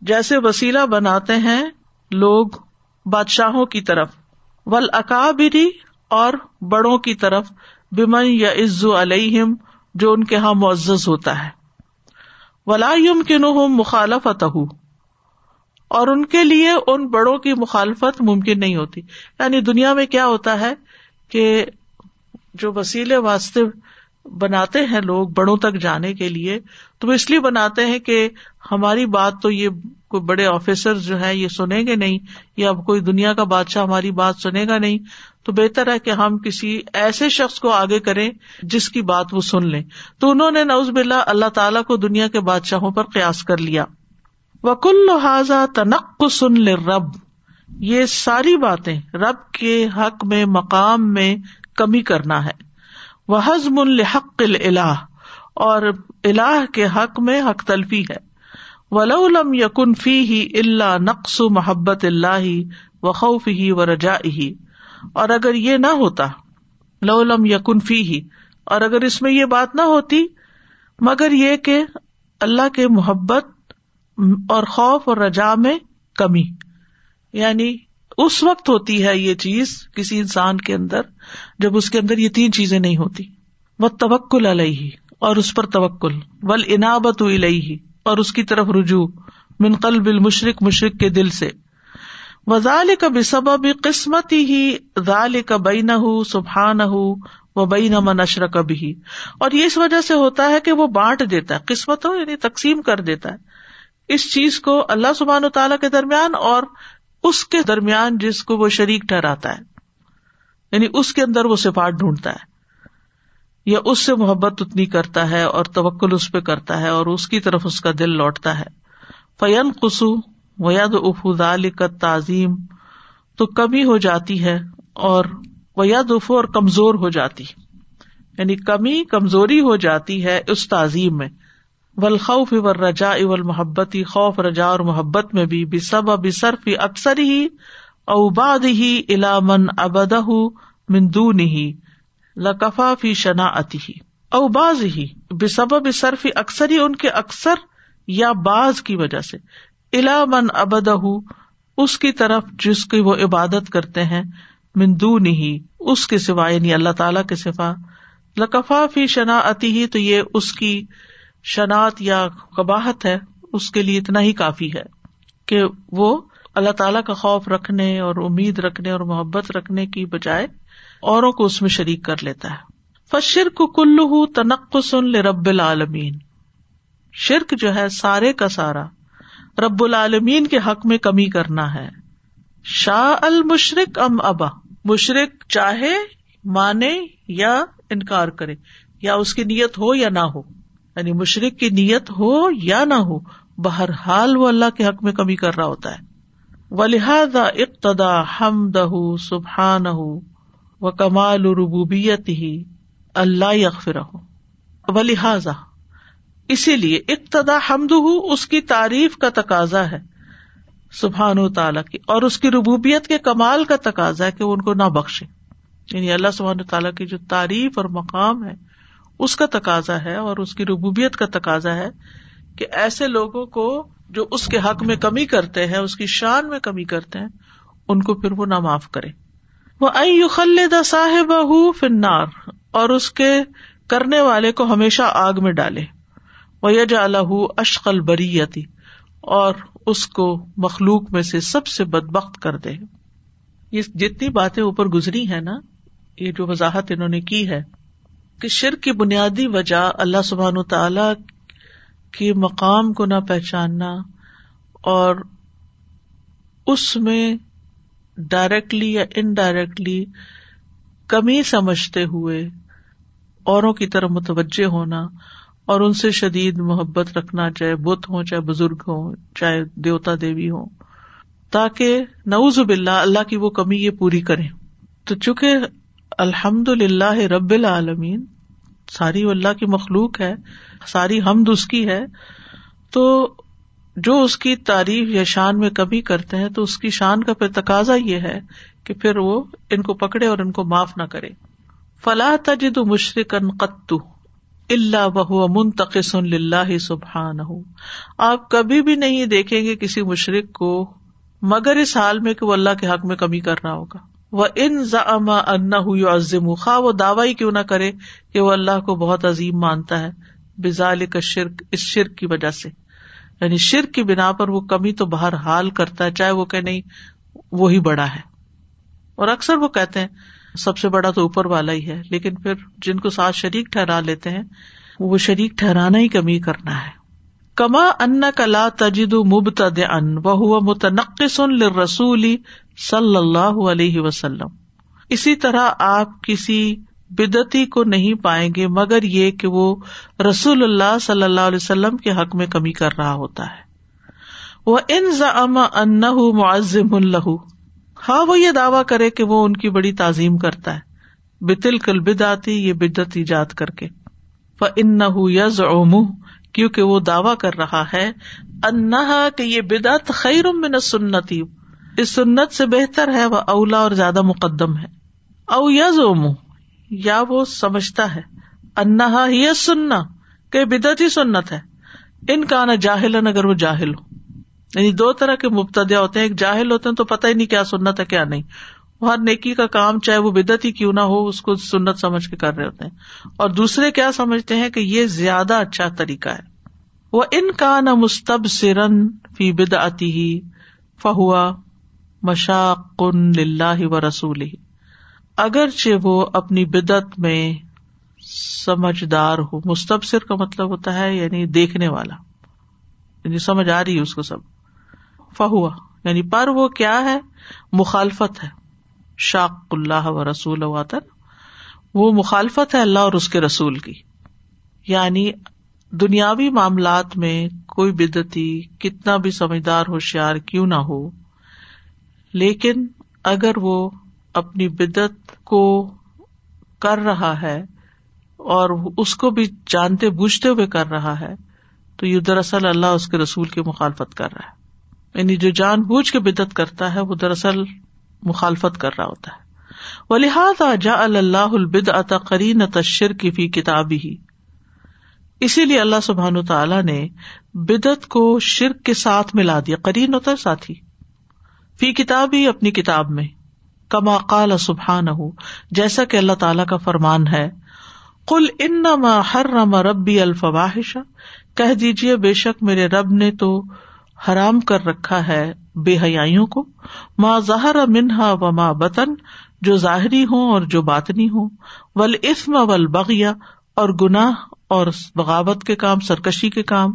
جیسے وسیلہ بناتے ہیں لوگ بادشاہوں کی طرف۔ ول اکابری اور بڑوں کی طرف۔ بمن یا عزو علیہم، جو ان کے یہاں معزز ہوتا ہے۔ ولا یم کن مخالفت اور ان کے لیے ان بڑوں کی مخالفت ممکن نہیں ہوتی۔ یعنی دنیا میں کیا ہوتا ہے کہ جو وسیلے واسطے بناتے ہیں لوگ بڑوں تک جانے کے لیے تو وہ اس لیے بناتے ہیں کہ ہماری بات تو یہ کوئی بڑے آفیسر جو ہے یہ سنیں گے نہیں، یا اب کوئی دنیا کا بادشاہ ہماری بات سنے گا نہیں، تو بہتر ہے کہ ہم کسی ایسے شخص کو آگے کریں جس کی بات وہ سن لیں۔ تو انہوں نے نوز بلّہ اللہ تعالیٰ کو دنیا کے بادشاہوں پر قیاس کر لیا۔ وکل لہٰذا تنق سن رب یہ ساری باتیں رب کے حق میں، مقام میں کمی کرنا ہے۔ وہ حزم الحق الہ اور اللہ کے حق میں حق تلفی ہے۔ ولولم یقن فی ہی اللہ نقص محبت اللہ و خوف ہی و رجا ہی اور اگر یہ نہ ہوتا لولم یقن فی ہی اور اگر اس میں یہ بات نہ ہوتی، مگر یہ کہ اللہ کے محبت اور خوف اور رجا میں کمی۔ یعنی اس وقت ہوتی ہے یہ چیز کسی انسان کے اندر جب اس کے اندر یہ تین چیزیں نہیں ہوتی۔ وہ توکل علیہ اور اس پر توکل۔ ول انابت الہی اور اس کی طرف رجوع۔ منقل بال مشرق مشرق کے دل سے۔ وزال کا بسب قسمت ہی ذال کا بین ہُ سبحان ہُ وہ بئی نمن اشر کبھی اور یہ اس وجہ سے ہوتا ہے کہ وہ بانٹ دیتا ہے قسمت ہو یعنی تقسیم کر دیتا ہے۔ اس چیز کو اللہ سبحان و تعالیٰ کے درمیان اور اس کے درمیان جس کو وہ شریک ٹھہراتا ہے یعنی اس کے اندر وہ سفارٹ ڈھونڈتا ہے۔ یا اس سے محبت اتنی کرتا ہے اور توکل اس پہ کرتا ہے اور اس کی طرف اس کا دل لوٹتا ہے۔ فین قسو وید افال کا تعظیم تو کمی ہو جاتی ہے اور وید افو اور کمزور ہو جاتی۔ یعنی کمی، کمزوری ہو جاتی ہے اس تعظیم میں۔ ولخوف ور رجا اول محبتی خوف رجا اور محبت میں بھی سب اب صرف اکثر ہی اوباد ہی علامن ابدہ مندو نہیں لکفا فی شنا اتی ہی اوباز ہی بے سبب صرف اکثر ہی ان کے اکثر یا باز کی وجہ سے۔ علامن ابدہ اس کی طرف جس کی وہ عبادت کرتے ہیں مندو نہیں اس کے سوا یعنی اللہ تعالی کے سفا لکفا فی شنا ہی تو یہ اس کی شناخت یا قباحت ہے، اس کے لیے اتنا ہی کافی ہے کہ وہ اللہ تعالیٰ کا خوف رکھنے اور امید رکھنے اور محبت رکھنے کی بجائے اوروں کو اس میں شریک کر لیتا ہے۔ فشر کو کلو تنق سن رب العالمین شرک جو ہے سارے کا سارا، رب العالمین کے حق میں کمی کرنا ہے۔ شاہ المشرق ام ابا مشرق چاہے، مانے یا انکار کرے، یا اس کی نیت ہو یا نہ ہو۔ یعنی مشرق کی نیت ہو یا نہ ہو، بہرحال وہ اللہ کے حق میں کمی کر رہا ہوتا ہے۔ و لہذا اقتدا ہم دہ سبحان و کمال ربوبیت ہی اللہ یغفر و لہذا اسی لیے اقتدا حمد اس کی تعریف کا تقاضا ہے۔ سبحان و تعالیٰ کی، اور اس کی ربوبیت کے کمال کا تقاضا ہے کہ وہ ان کو نہ بخشے۔ یعنی اللہ سبحان و تعالیٰ کی جو تعریف اور مقام ہے، اس کا تقاضا ہے اور اس کی ربوبیت کا تقاضا ہے کہ ایسے لوگوں کو جو اس کے حق میں کمی کرتے ہیں، اس کی شان میں کمی کرتے ہیں، ان کو پھر وہ نہ معاف کرے۔ وہ خلد صاحب فنار اور اس کے کرنے والے کو ہمیشہ آگ میں ڈالے۔ وہ یج الح اشقل بریتی اور اس کو مخلوق میں سے سب سے بدبخت کر دے۔ یہ جتنی باتیں اوپر گزری ہے نا، یہ جو وضاحت انہوں نے کی ہے کہ شر کی بنیادی وجہ اللہ سبحان تعالی کے مقام کو نہ پہچاننا اور اس میں ڈائریکٹلی یا انڈائریکٹلی کمی سمجھتے ہوئے اوروں کی طرف متوجہ ہونا اور ان سے شدید محبت رکھنا، چاہے بت ہو چاہے بزرگ ہو چاہے دیوتا دیوی ہو تاکہ نوز باللہ اللہ کی وہ کمی یہ پوری کرے تو چونکہ الحمد للہ رب العالمین ساری اللہ کی مخلوق ہے، ساری حمد اس کی ہے، تو جو اس کی تعریف یا شان میں کمی کرتے ہیں تو اس کی شان کا پھر تقاضا یہ ہے کہ پھر وہ ان کو پکڑے اور ان کو معاف نہ کرے۔ فلاح تجد مشرق قطو اللہ بہ منتقص اللہ سبحان آپ کبھی بھی نہیں دیکھیں گے کسی مشرق کو مگر اس حال میں کہ وہ اللہ کے حق میں کمی کر رہا ہوگا۔ وہ ان زما ان خواہ وہ دعوی کیوں نہ کرے کہ وہ اللہ کو بہت عظیم مانتا ہے۔ بزال کا شرک اس شرک کی وجہ سے۔ یعنی شرک کی بنا پر وہ کمی تو باہر حال کرتا ہے، چاہے وہ کہ نہیں وہی بڑا ہے۔ اور اکثر وہ کہتے ہیں، سب سے بڑا تو اوپر والا ہی ہے، لیکن پھر جن کو ساتھ شریک ٹھہرا لیتے ہیں، وہ شریک ٹھہرانا ہی کمی کرنا ہے۔ کما ان کلا تجد مبتد ان وہ متنقص رسولی صلی اللہ علیہ وسلم۔ اسی طرح آپ کسی بدتی کو نہیں پائیں گے، مگر یہ کہ وہ رسول اللہ صلی اللہ علیہ وسلم کے حق میں کمی کر رہا ہوتا ہے۔ وہ ان ضم ان معذم الہ ہاں وہ یہ دعوی کرے کہ وہ ان کی بڑی تعظیم کرتا ہے۔ بتل کل بداتی یہ بدت ایجاد کر کے۔ وہ ان یز کیونکہ وہ دعوی کر رہا ہے۔ انہا، کہ یہ بدعت خیر من سنتی اس سنت سے بہتر ہے، وہ اولا اور زیادہ مقدم ہے۔ او یز اوم یا وہ سمجھتا ہے، انہا ہی سننا، کہ بدعت ہی سنت ہے۔ ان کا نا جاہل اگر وہ جاہل ہو۔ یعنی دو طرح کے مبتدیا ہوتے ہیں، ایک جاہل ہوتے ہیں تو پتہ ہی نہیں کیا سنت ہے، کیا نہیں۔ ہر نیکی کا کام چاہے وہ بدت ہی کیوں نہ ہو، اس کو سنت سمجھ کے کر رہے ہوتے ہیں۔ اور دوسرے کیا سمجھتے ہیں، کہ یہ زیادہ اچھا طریقہ ہے۔ وہ ان کا نہ مستب سرن فی بد آتی ہی فہوا مشاق و رسول ہی اگرچہ وہ اپنی بدت میں سمجھدار ہو، مستبصر کا مطلب ہوتا ہے یعنی دیکھنے والا یعنی سمجھ آ رہی ہے اس کو سب۔ فہوا یعنی پر وہ کیا ہے؟ مخالفت ہے۔ شاق اللہ و رسول وطن۔ وہ مخالفت ہے اللہ اور اس کے رسول کی۔ یعنی دنیاوی معاملات میں کوئی بدتی کتنا بھی سمجھدار، ہوشیار کیوں نہ ہو، لیکن اگر وہ اپنی بدت کو کر رہا ہے اور اس کو بھی جانتے بوجھتے ہوئے کر رہا ہے، تو یہ دراصل اللہ اس کے رسول کی مخالفت کر رہا ہے۔ یعنی جو جان بوجھ کے بدت کرتا ہے، وہ دراصل مخالفت کر رہا ہوتا ہے۔ وہ لہٰذا جا اللہ البد عطا قرین تشر کی فی کتابی ہی اسی لیے اللہ سبحان تعالیٰ نے بدت کو شرک کے ساتھ ملا دیا قرین ہوتا ہے ساتھی۔ فی کتاب ہی اپنی کتاب میں۔ کما قال سبحان ہو جیسا کہ اللہ تعالی کا فرمان ہے کل ان ہر ربی الفواہشہ کہہ دیجیے بے شک میرے رب نے تو حرام کر رکھا ہے بے حیاں کو ماں ظاہر منہا و ماں بطن، جو ظاہری ہوں اور جو باطنی ہوں ول اسم ول بغیا اور گناہ اور بغاوت کے کام، سرکشی کے کام،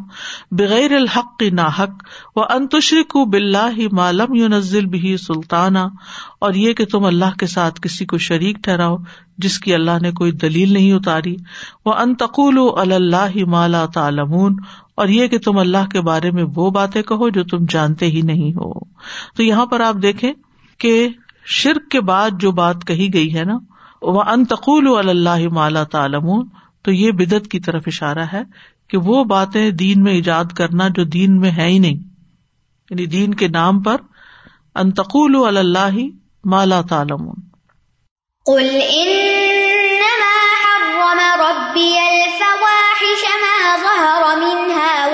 بغیر الحق کی نا حق و انتشری کو بلّہ مالم یو نزل بھی سلطانہ اور یہ کہ تم اللہ کے ساتھ کسی کو شریک ٹھہراؤ، جس کی اللہ نے کوئی دلیل نہیں اتاری۔ وہ انتقول اللہ مالا تعلمون، اور یہ کہ تم اللہ کے بارے میں وہ باتیں کہو جو تم جانتے ہی نہیں ہو۔ تو یہاں پر آپ دیکھیں کہ شرک کے بعد جو بات کہی گئی ہے نا وہ انتقول اللہ مالا تعلمون تو یہ بدت کی طرف اشارہ ہے کہ وہ باتیں دین میں ایجاد کرنا جو دین میں ہے ہی نہیں۔ یعنی دین کے نام پر انتقول اللہ مالا تعلم قل انما حرم ربي الفواحش ما ظهر منها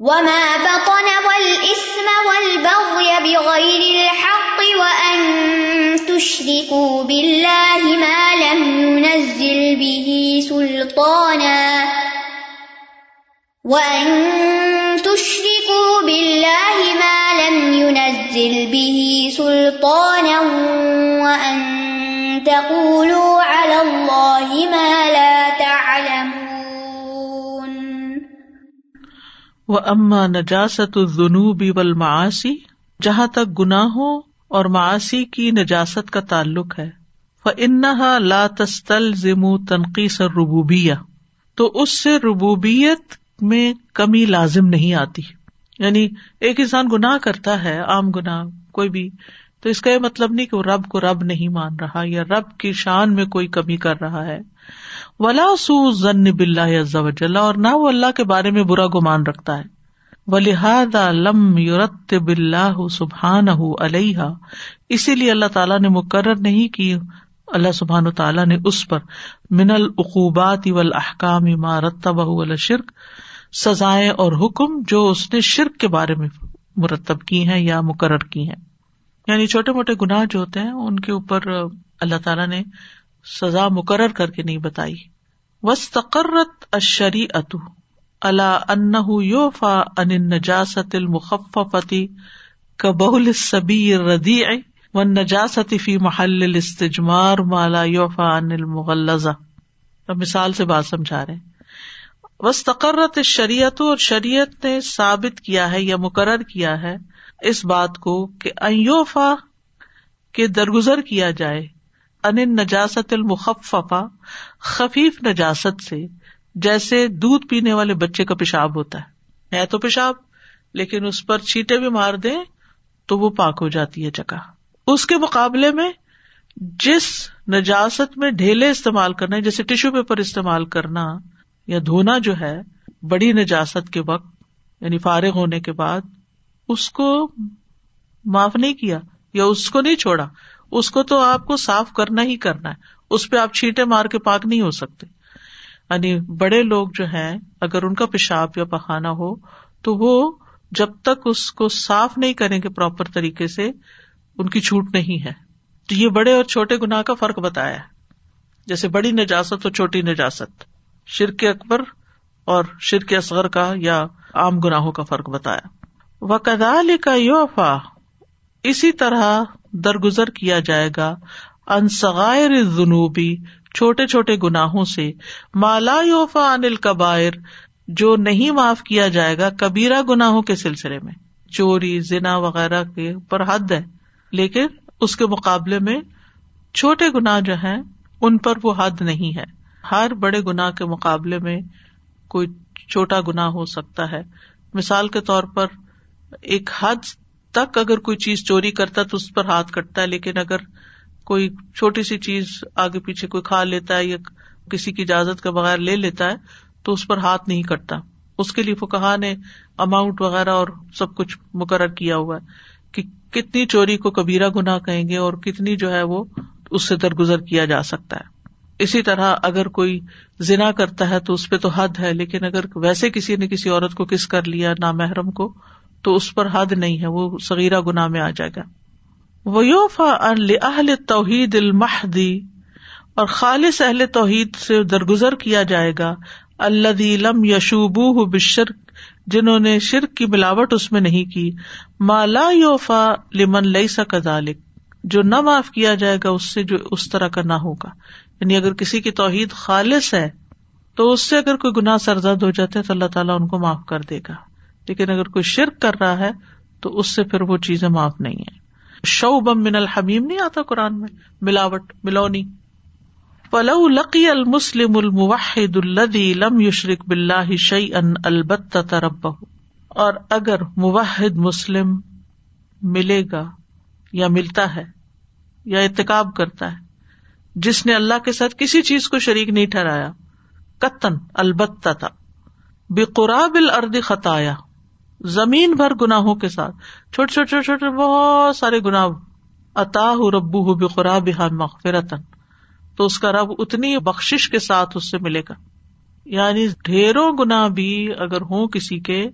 وما بطن والإثم والبغي بغير الحق وأن تشركوا بالله ما لم ينزل به سلطانا. وأن تشركوا بالله ما لم ينزل به سلطانا وأن تقولوا على الله ما لا تعلمون. وہ اما نجاست الجنوبی جہاں تک گناہوں اور معاشی کی نجاست کا تعلق ہے۔ انہا لا تستل ضم تنقیس ربوبیا تو اس سے ربوبیت میں کمی لازم نہیں آتی۔ یعنی ایک انسان گناہ کرتا ہے، عام گناہ، کوئی بھی، تو اس کا یہ مطلب نہیں کہ وہ رب کو رب نہیں مان رہا یا رب کی شان میں کوئی کمی کر رہا ہے۔ ولا سو ضن بلّہ اور نہ وہ اللہ کے بارے میں برا گمان رکھتا ہے۔ ولیحد لم یورت بلّہ سبحان علیہ اسی لیے اللہ تعالیٰ نے مقرر نہیں کی، اللہ سبحان و تعالیٰ نے اس پر من العقوبات احکام رتب شرک سزائیں اور حکم جو اس نے شرک کے بارے میں مرتب کی ہیں یا مقرر کی ہیں۔ یعنی چھوٹے موٹے گناہ جو ہوتے ہیں، ان کے اوپر اللہ تعالیٰ نے سزا مقرر کر کے نہیں بتائی۔ وس اشری اتو اللہ ان یوفا ان نجاست المخفتی کبہل صبی ردی و نجاست فی محل استجمار مالا یوفا ان المغلزہ مثال سے بات سمجھا رہے وس تقرت شریعت اور شریعت نے ثابت کیا ہے یا مقرر کیا ہے اس بات کو کہ ایوفا کے درگزر کیا جائے۔ ان نجاست المخفا خفیف نجاست سے جیسے دودھ پینے والے بچے کا پیشاب ہوتا ہے۔ تو پیشاب، لیکن اس پر چھیٹے بھی مار دے تو وہ پاک ہو جاتی ہے جگہ اس کے مقابلے میں جس نجاست میں ڈھیلے استعمال کرنا جیسے ٹیشو پیپر استعمال کرنا یا دھونا جو ہے، بڑی نجاست کے وقت یعنی فارغ ہونے کے بعد، اس کو معاف نہیں کیا یا اس کو نہیں چھوڑا۔ اس کو تو آپ کو صاف کرنا ہی کرنا ہے۔ اس پہ آپ چھیٹے مار کے پاک نہیں ہو سکتے۔ یعنی بڑے لوگ جو ہیں، اگر ان کا پیشاب یا پخانا ہو، تو وہ جب تک اس کو صاف نہیں کریں گے پراپر طریقے سے، ان کی چھوٹ نہیں ہے۔ تو یہ بڑے اور چھوٹے گنا کا فرق بتایا ہے۔ جیسے بڑی نجاست اور چھوٹی نجاست۔ شرک اکبر اور شرک اصغر کا یا عام گناہوں کا فرق بتایا۔ وہ کدال کا یوفا اسی طرح درگزر کیا جائے گا۔ انصغائر جنوبی چھوٹے چھوٹے گناہوں سے مالا یوفا انل کبائر جو نہیں معاف کیا جائے گا کبیرا گناہوں کے سلسلے میں۔ چوری، زنا وغیرہ کے اوپر حد ہے، لیکن اس کے مقابلے میں چھوٹے گناہ جو ہیں، ان پر وہ حد نہیں ہے۔ ہر بڑے گناہ کے مقابلے میں کوئی چھوٹا گنا ہو سکتا ہے۔ مثال کے طور پر، ایک حد تک اگر کوئی چیز چوری کرتا تو اس پر ہاتھ کٹتا ہے، لیکن اگر کوئی چھوٹی سی چیز آگے پیچھے کوئی کھا لیتا ہے یا کسی کی اجازت کے بغیر لے لیتا ہے، تو اس پر ہاتھ نہیں کٹتا۔ اس کے لیے فکہ نے اماؤنٹ وغیرہ اور سب کچھ مقرر کیا ہوا ہے کہ کتنی چوری کو کبیرا گنا کہیں گے اور کتنی جو ہے وہ اس سے درگزر کیا جا سکتا ہے۔ اسی طرح اگر کوئی زنا کرتا ہے تو اس پہ تو حد ہے، لیکن اگر ویسے کسی نے کسی عورت کو کس کر لیا نہ محرم کو، تو اس پر حد نہیں ہے، وہ سغیرہ گناہ میں آ جائے گا۔ ویوفا اہل توحید المحدی اور خالص اہل توحید سے درگزر کیا جائے گا اللہ لم یشوبو بشرک جنہوں نے شرک کی ملاوٹ اس میں نہیں کی۔ مالا یوفا لمن لئی سکالک جو نہ معاف کیا جائے گا اس سے جو اس طرح کا نہ ہوگا۔ یعنی اگر کسی کی توحید خالص ہے، تو اس سے اگر کوئی گناہ سرزد ہو جاتا ہے تو اللہ تعالیٰ ان کو معاف کر دے گا۔ لیکن اگر کوئی شرک کر رہا ہے، تو اس سے پھر وہ چیزیں معاف نہیں ہے شو بم من الحمیم نہیں آتا قرآن میں؟ ملاوٹ، ملونی۔ فلو لقی المسلم الموحد الدی لم یشرک بلّہ شعی ان البت ترب اور اگر موحد مسلم ملے گا یا ملتا ہے یا اتکاب کرتا ہے، جس نے اللہ کے ساتھ کسی چیز کو شریک نہیں ٹھہرایا، قطن، البتہ تھا۔ بے قراب الرد خطایا زمین بھر گناہوں کے ساتھ۔ چھوٹے چھوٹے چھوٹے چھوٹے بہت سارے گنا اتا ربو ہو بقراب مغفرتن تو اس کا رب اتنی بخش کے ساتھ اس سے ملے گا۔ یعنی ڈھیروں گنا بھی اگر ہوں کسی کے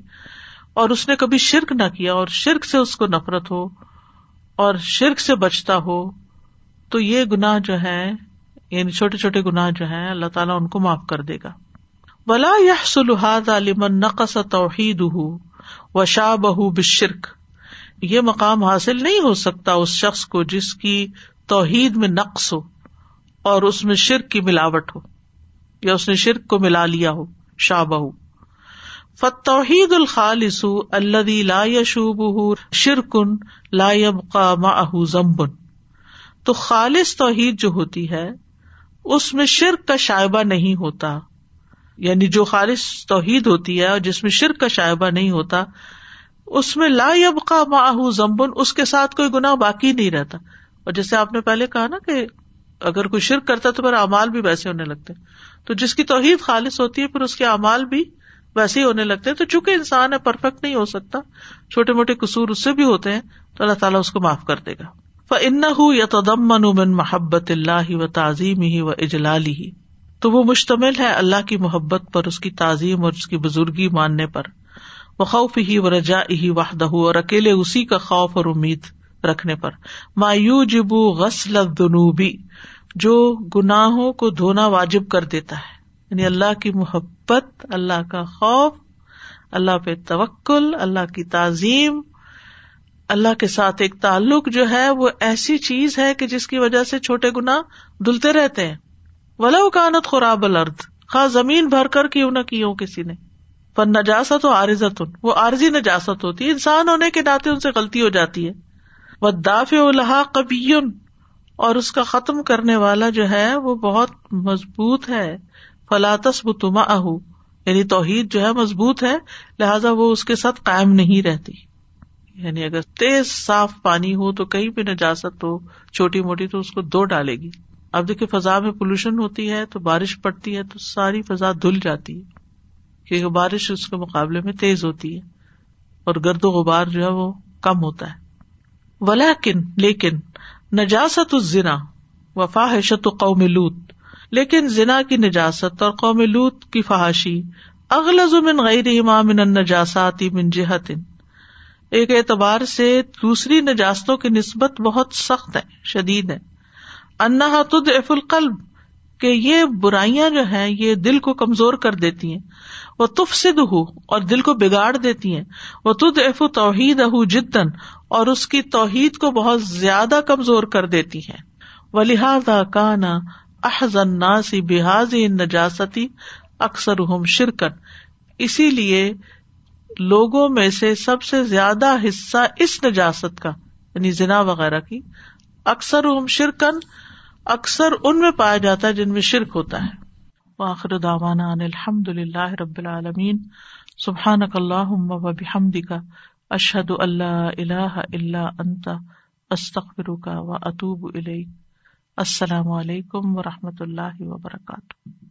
اور اس نے کبھی شرک نہ کیا اور شرک سے اس کو نفرت ہو اور شرک سے بچتا ہو، تو یہ گناہ جو ہے یعنی چھوٹے چھوٹے گناہ جو ہے اللہ تعالیٰ ان کو معاف کر دے گا۔ بلا یا سلحاد عالمن نقص توحید و شاہ بہ بشرک یہ مقام حاصل نہیں ہو سکتا اس شخص کو جس کی توحید میں نقص ہو اور اس میں شرک کی ملاوٹ ہو، یا اس نے شرک کو ملا لیا ہو شاہ بہ فتوحید الخالص اللہ لا یشوب شرکن لا يبقى معه ذنب تو خالص توحید جو ہوتی ہے، اس میں شرک کا شائبہ نہیں ہوتا۔ یعنی جو خالص توحید ہوتی ہے اور جس میں شرک کا شائبہ نہیں ہوتا، اس میں لا یبقا ماہ زمبن اس کے ساتھ کوئی گنا باقی نہیں رہتا۔ اور جیسے آپ نے پہلے کہا نا کہ اگر کوئی شرک کرتا تو پھر امال بھی ویسے ہونے لگتے تو جس کی توحید خالص ہوتی ہے، پھر اس کے امال بھی ویسے ہی ہونے لگتے ہیں۔ تو چونکہ انسان ہے پرفیکٹ نہیں ہو سکتا، چھوٹے موٹے قصور اس سے بھی ہوتے ہیں، تو اللہ تعالیٰ اس کو معاف کر دے گا۔ ان یا تدم من محبت اللہ و تعظیم ہی و اجلالی ہی تو وہ مشتمل ہے اللہ کی محبت پر، اس کی تعظیم اور اس کی بزرگی ماننے پر۔ وہ خوف ہی و رجا ہی واہدہ اور اکیلے اسی کا خوف اور امید رکھنے پر۔ مایو جبو غسل دنوبی جو گناہوں کو دھونا واجب کر دیتا ہے۔ یعنی اللہ کی محبت، اللہ کا خوف، اللہ پہ توکل، اللہ کی تعظیم، اللہ کے ساتھ ایک تعلق جو ہے وہ ایسی چیز ہے کہ جس کی وجہ سے چھوٹے گنا دلتے رہتے ہیں۔ ولا کانت خراب الرد خاص زمین بھر کر کیوں نہ کی ہو کسی نے۔ پر نجاست و عارضت، وہ عارضی نجاست ہوتی ہے۔ انسان ہونے کے ناطے ان سے غلطی ہو جاتی ہے۔ وہ داف الحا کبھی اور اس کا ختم کرنے والا جو ہے، وہ بہت مضبوط ہے۔ فلاطس بتما اہ یعنی توحید جو ہے، مضبوط ہے۔ لہٰذا وہ اس کے ساتھ قائم نہیں رہتی۔ یعنی اگر تیز صاف پانی ہو تو کہیں بھی نجاست ہو، چھوٹی موٹی تو اس کو دو ڈالے گی۔ اب دیکھیے فضا میں پولوشن ہوتی ہے تو بارش پڑتی ہے تو ساری فضا دھل جاتی ہے، کیونکہ بارش اس کے مقابلے میں تیز ہوتی ہے اور گرد و غبار جو ہے وہ کم ہوتا ہے۔ ولیکن، لیکن، نجاست الزنا وفا حشت قوم لوت لیکن زنا کی نجاست اور قوم لوت کی فحاشی اغلز من غیر امام النجاسات من جہت۔ ایک اعتبار سے دوسری نجاستوں کی نسبت بہت سخت ہے، شدید ہے۔ انا تد اف القلب، کہ یہ برائیاں جو ہیں، یہ دل کو کمزور کر دیتی ہیں۔ وہ تف سد ہو اور دل کو بگاڑ دیتی ہیں۔ وہ تد اف توحید اہ جدن اور اس کی توحید کو بہت زیادہ کمزور کر دیتی ہیں۔ و لہٰذا کانا احزن ناسی بحاظ نجاستی اکثر شرکن اسی لیے لوگوں میں سے سب سے زیادہ حصہ اس نجاست کا یعنی زنا وغیرہ کی اکثر شرکن اکثر ان میں پایا جاتا ہے جن میں شرک ہوتا ہے۔ واخر ان الحمد للہ رب العالمین۔ سبحان اللہم و بحمدک۔ اشہد اللہ الہ الا انت۔ استغفرک و اتوب اطوب السلام علیکم و رحمۃ اللہ وبرکاتہ۔